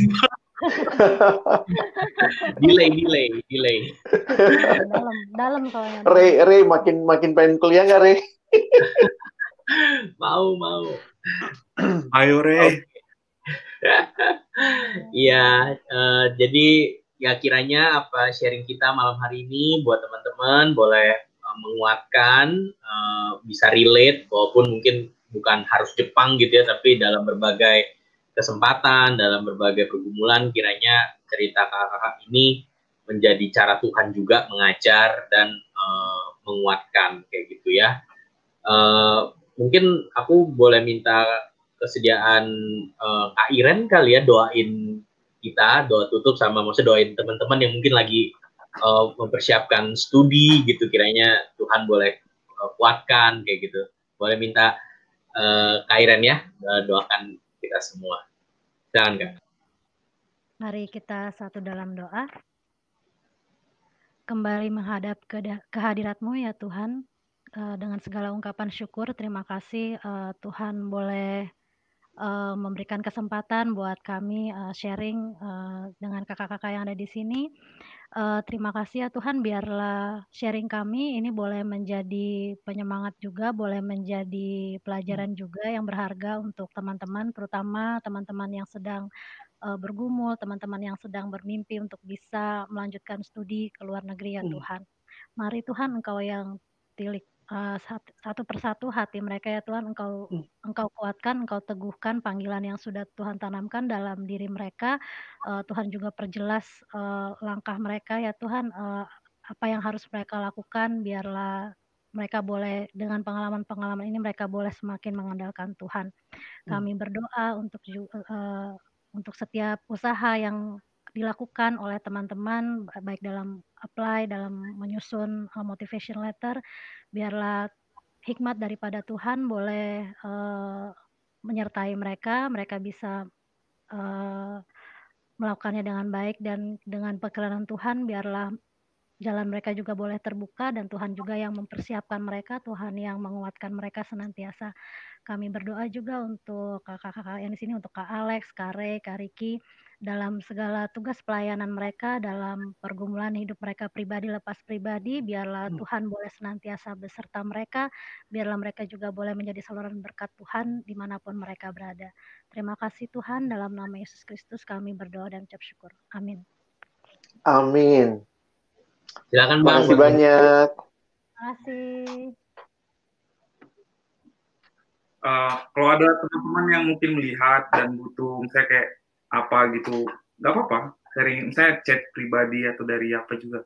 delay, delay, delay. dalam, dalam soalnya. Re, Re, makin makin pengen kuliah nggak Re? mau, mau. Ayo Re. Iya, uh, jadi ya kiranya apa sharing kita malam hari ini buat teman-teman boleh uh, menguatkan, uh, bisa relate walaupun mungkin bukan harus Jepang gitu ya, tapi dalam berbagai kesempatan dalam berbagai pergumulan kiranya cerita kakak-kakak ini menjadi cara Tuhan juga mengajar dan uh, menguatkan kayak gitu ya. Uh, mungkin aku boleh minta kesediaan uh, Kak Iren kali ya doain kita doa tutup sama maksudnya doain teman-teman yang mungkin lagi uh, mempersiapkan studi gitu kiranya Tuhan boleh uh, kuatkan kayak gitu. Boleh minta uh, Kak Iren ya doakan kita semua. Jangan Kak. Mari kita satu dalam doa. Kembali menghadap ke kehadiratmu ya Tuhan. Uh, dengan segala ungkapan syukur, terima kasih uh, Tuhan boleh uh, memberikan kesempatan buat kami uh, sharing uh, dengan kakak-kakak yang ada di sini. Uh, terima kasih ya Tuhan, biarlah sharing kami ini boleh menjadi penyemangat juga, boleh menjadi pelajaran juga yang berharga untuk teman-teman, terutama teman-teman yang sedang uh, bergumul, teman-teman yang sedang bermimpi untuk bisa melanjutkan studi ke luar negeri ya hmm. Tuhan. Mari Tuhan Engkau yang tilik uh, satu persatu hati mereka ya Tuhan Engkau hmm. Engkau kuatkan, Engkau teguhkan panggilan yang sudah Tuhan tanamkan dalam diri mereka. Uh, Tuhan juga perjelas uh, langkah mereka ya Tuhan uh, apa yang harus mereka lakukan biarlah mereka boleh dengan pengalaman-pengalaman ini mereka boleh semakin mengandalkan Tuhan. Hmm. Kami berdoa untuk uh, untuk setiap usaha yang dilakukan oleh teman-teman baik dalam apply dalam menyusun uh, motivation letter biarlah hikmat daripada Tuhan boleh uh, menyertai mereka mereka bisa uh, melakukannya dengan baik dan dengan perkenanan Tuhan biarlah jalan mereka juga boleh terbuka dan Tuhan juga yang mempersiapkan mereka, Tuhan yang menguatkan mereka senantiasa. Kami berdoa juga untuk kakak-kakak yang di sini, untuk Kak Alex, Kak Rey, Kak Riki, dalam segala tugas pelayanan mereka, dalam pergumulan hidup mereka pribadi lepas pribadi, biarlah hmm. Tuhan boleh senantiasa beserta mereka, biarlah mereka juga boleh menjadi saluran berkat Tuhan di mana pun mereka berada. Terima kasih Tuhan, dalam nama Yesus Kristus kami berdoa dan ucap syukur. Amin. Amin. Silakan Bang. Terima kasih banyak. Terima kasih. Uh, kalau ada teman-teman yang mungkin melihat dan butuh misalnya kayak apa gitu, nggak apa-apa. Sharing, saya chat pribadi atau dari apa juga.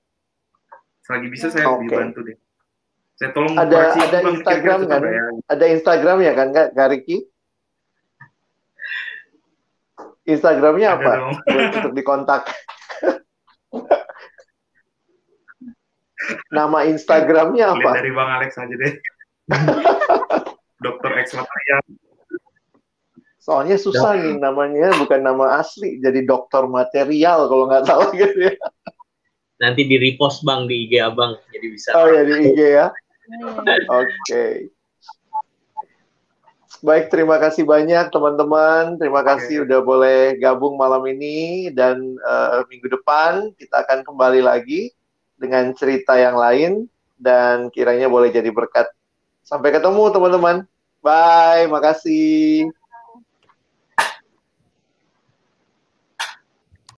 Selagi bisa saya okay. dibantu deh. Saya tolong ada ada Instagram kan? Ya. Ada Instagram ya kan Kak Riki? Instagramnya apa? Untuk dikontak. Nama Instagramnya apa? Lihat dari Bang Alex aja deh. Dokter X Material. Soalnya susah Dok. nih namanya bukan nama asli jadi dokter material kalau nggak salah gitu ya. Nanti di repost bang di IG abang jadi bisa. Oh ya di IG ya. Oke. Okay. Baik, terima kasih banyak teman-teman. Terima kasih okay. udah boleh gabung malam ini dan uh, minggu depan kita akan kembali lagi dengan cerita yang lain dan kiranya boleh jadi berkat. Sampai ketemu teman-teman. Bye, makasih.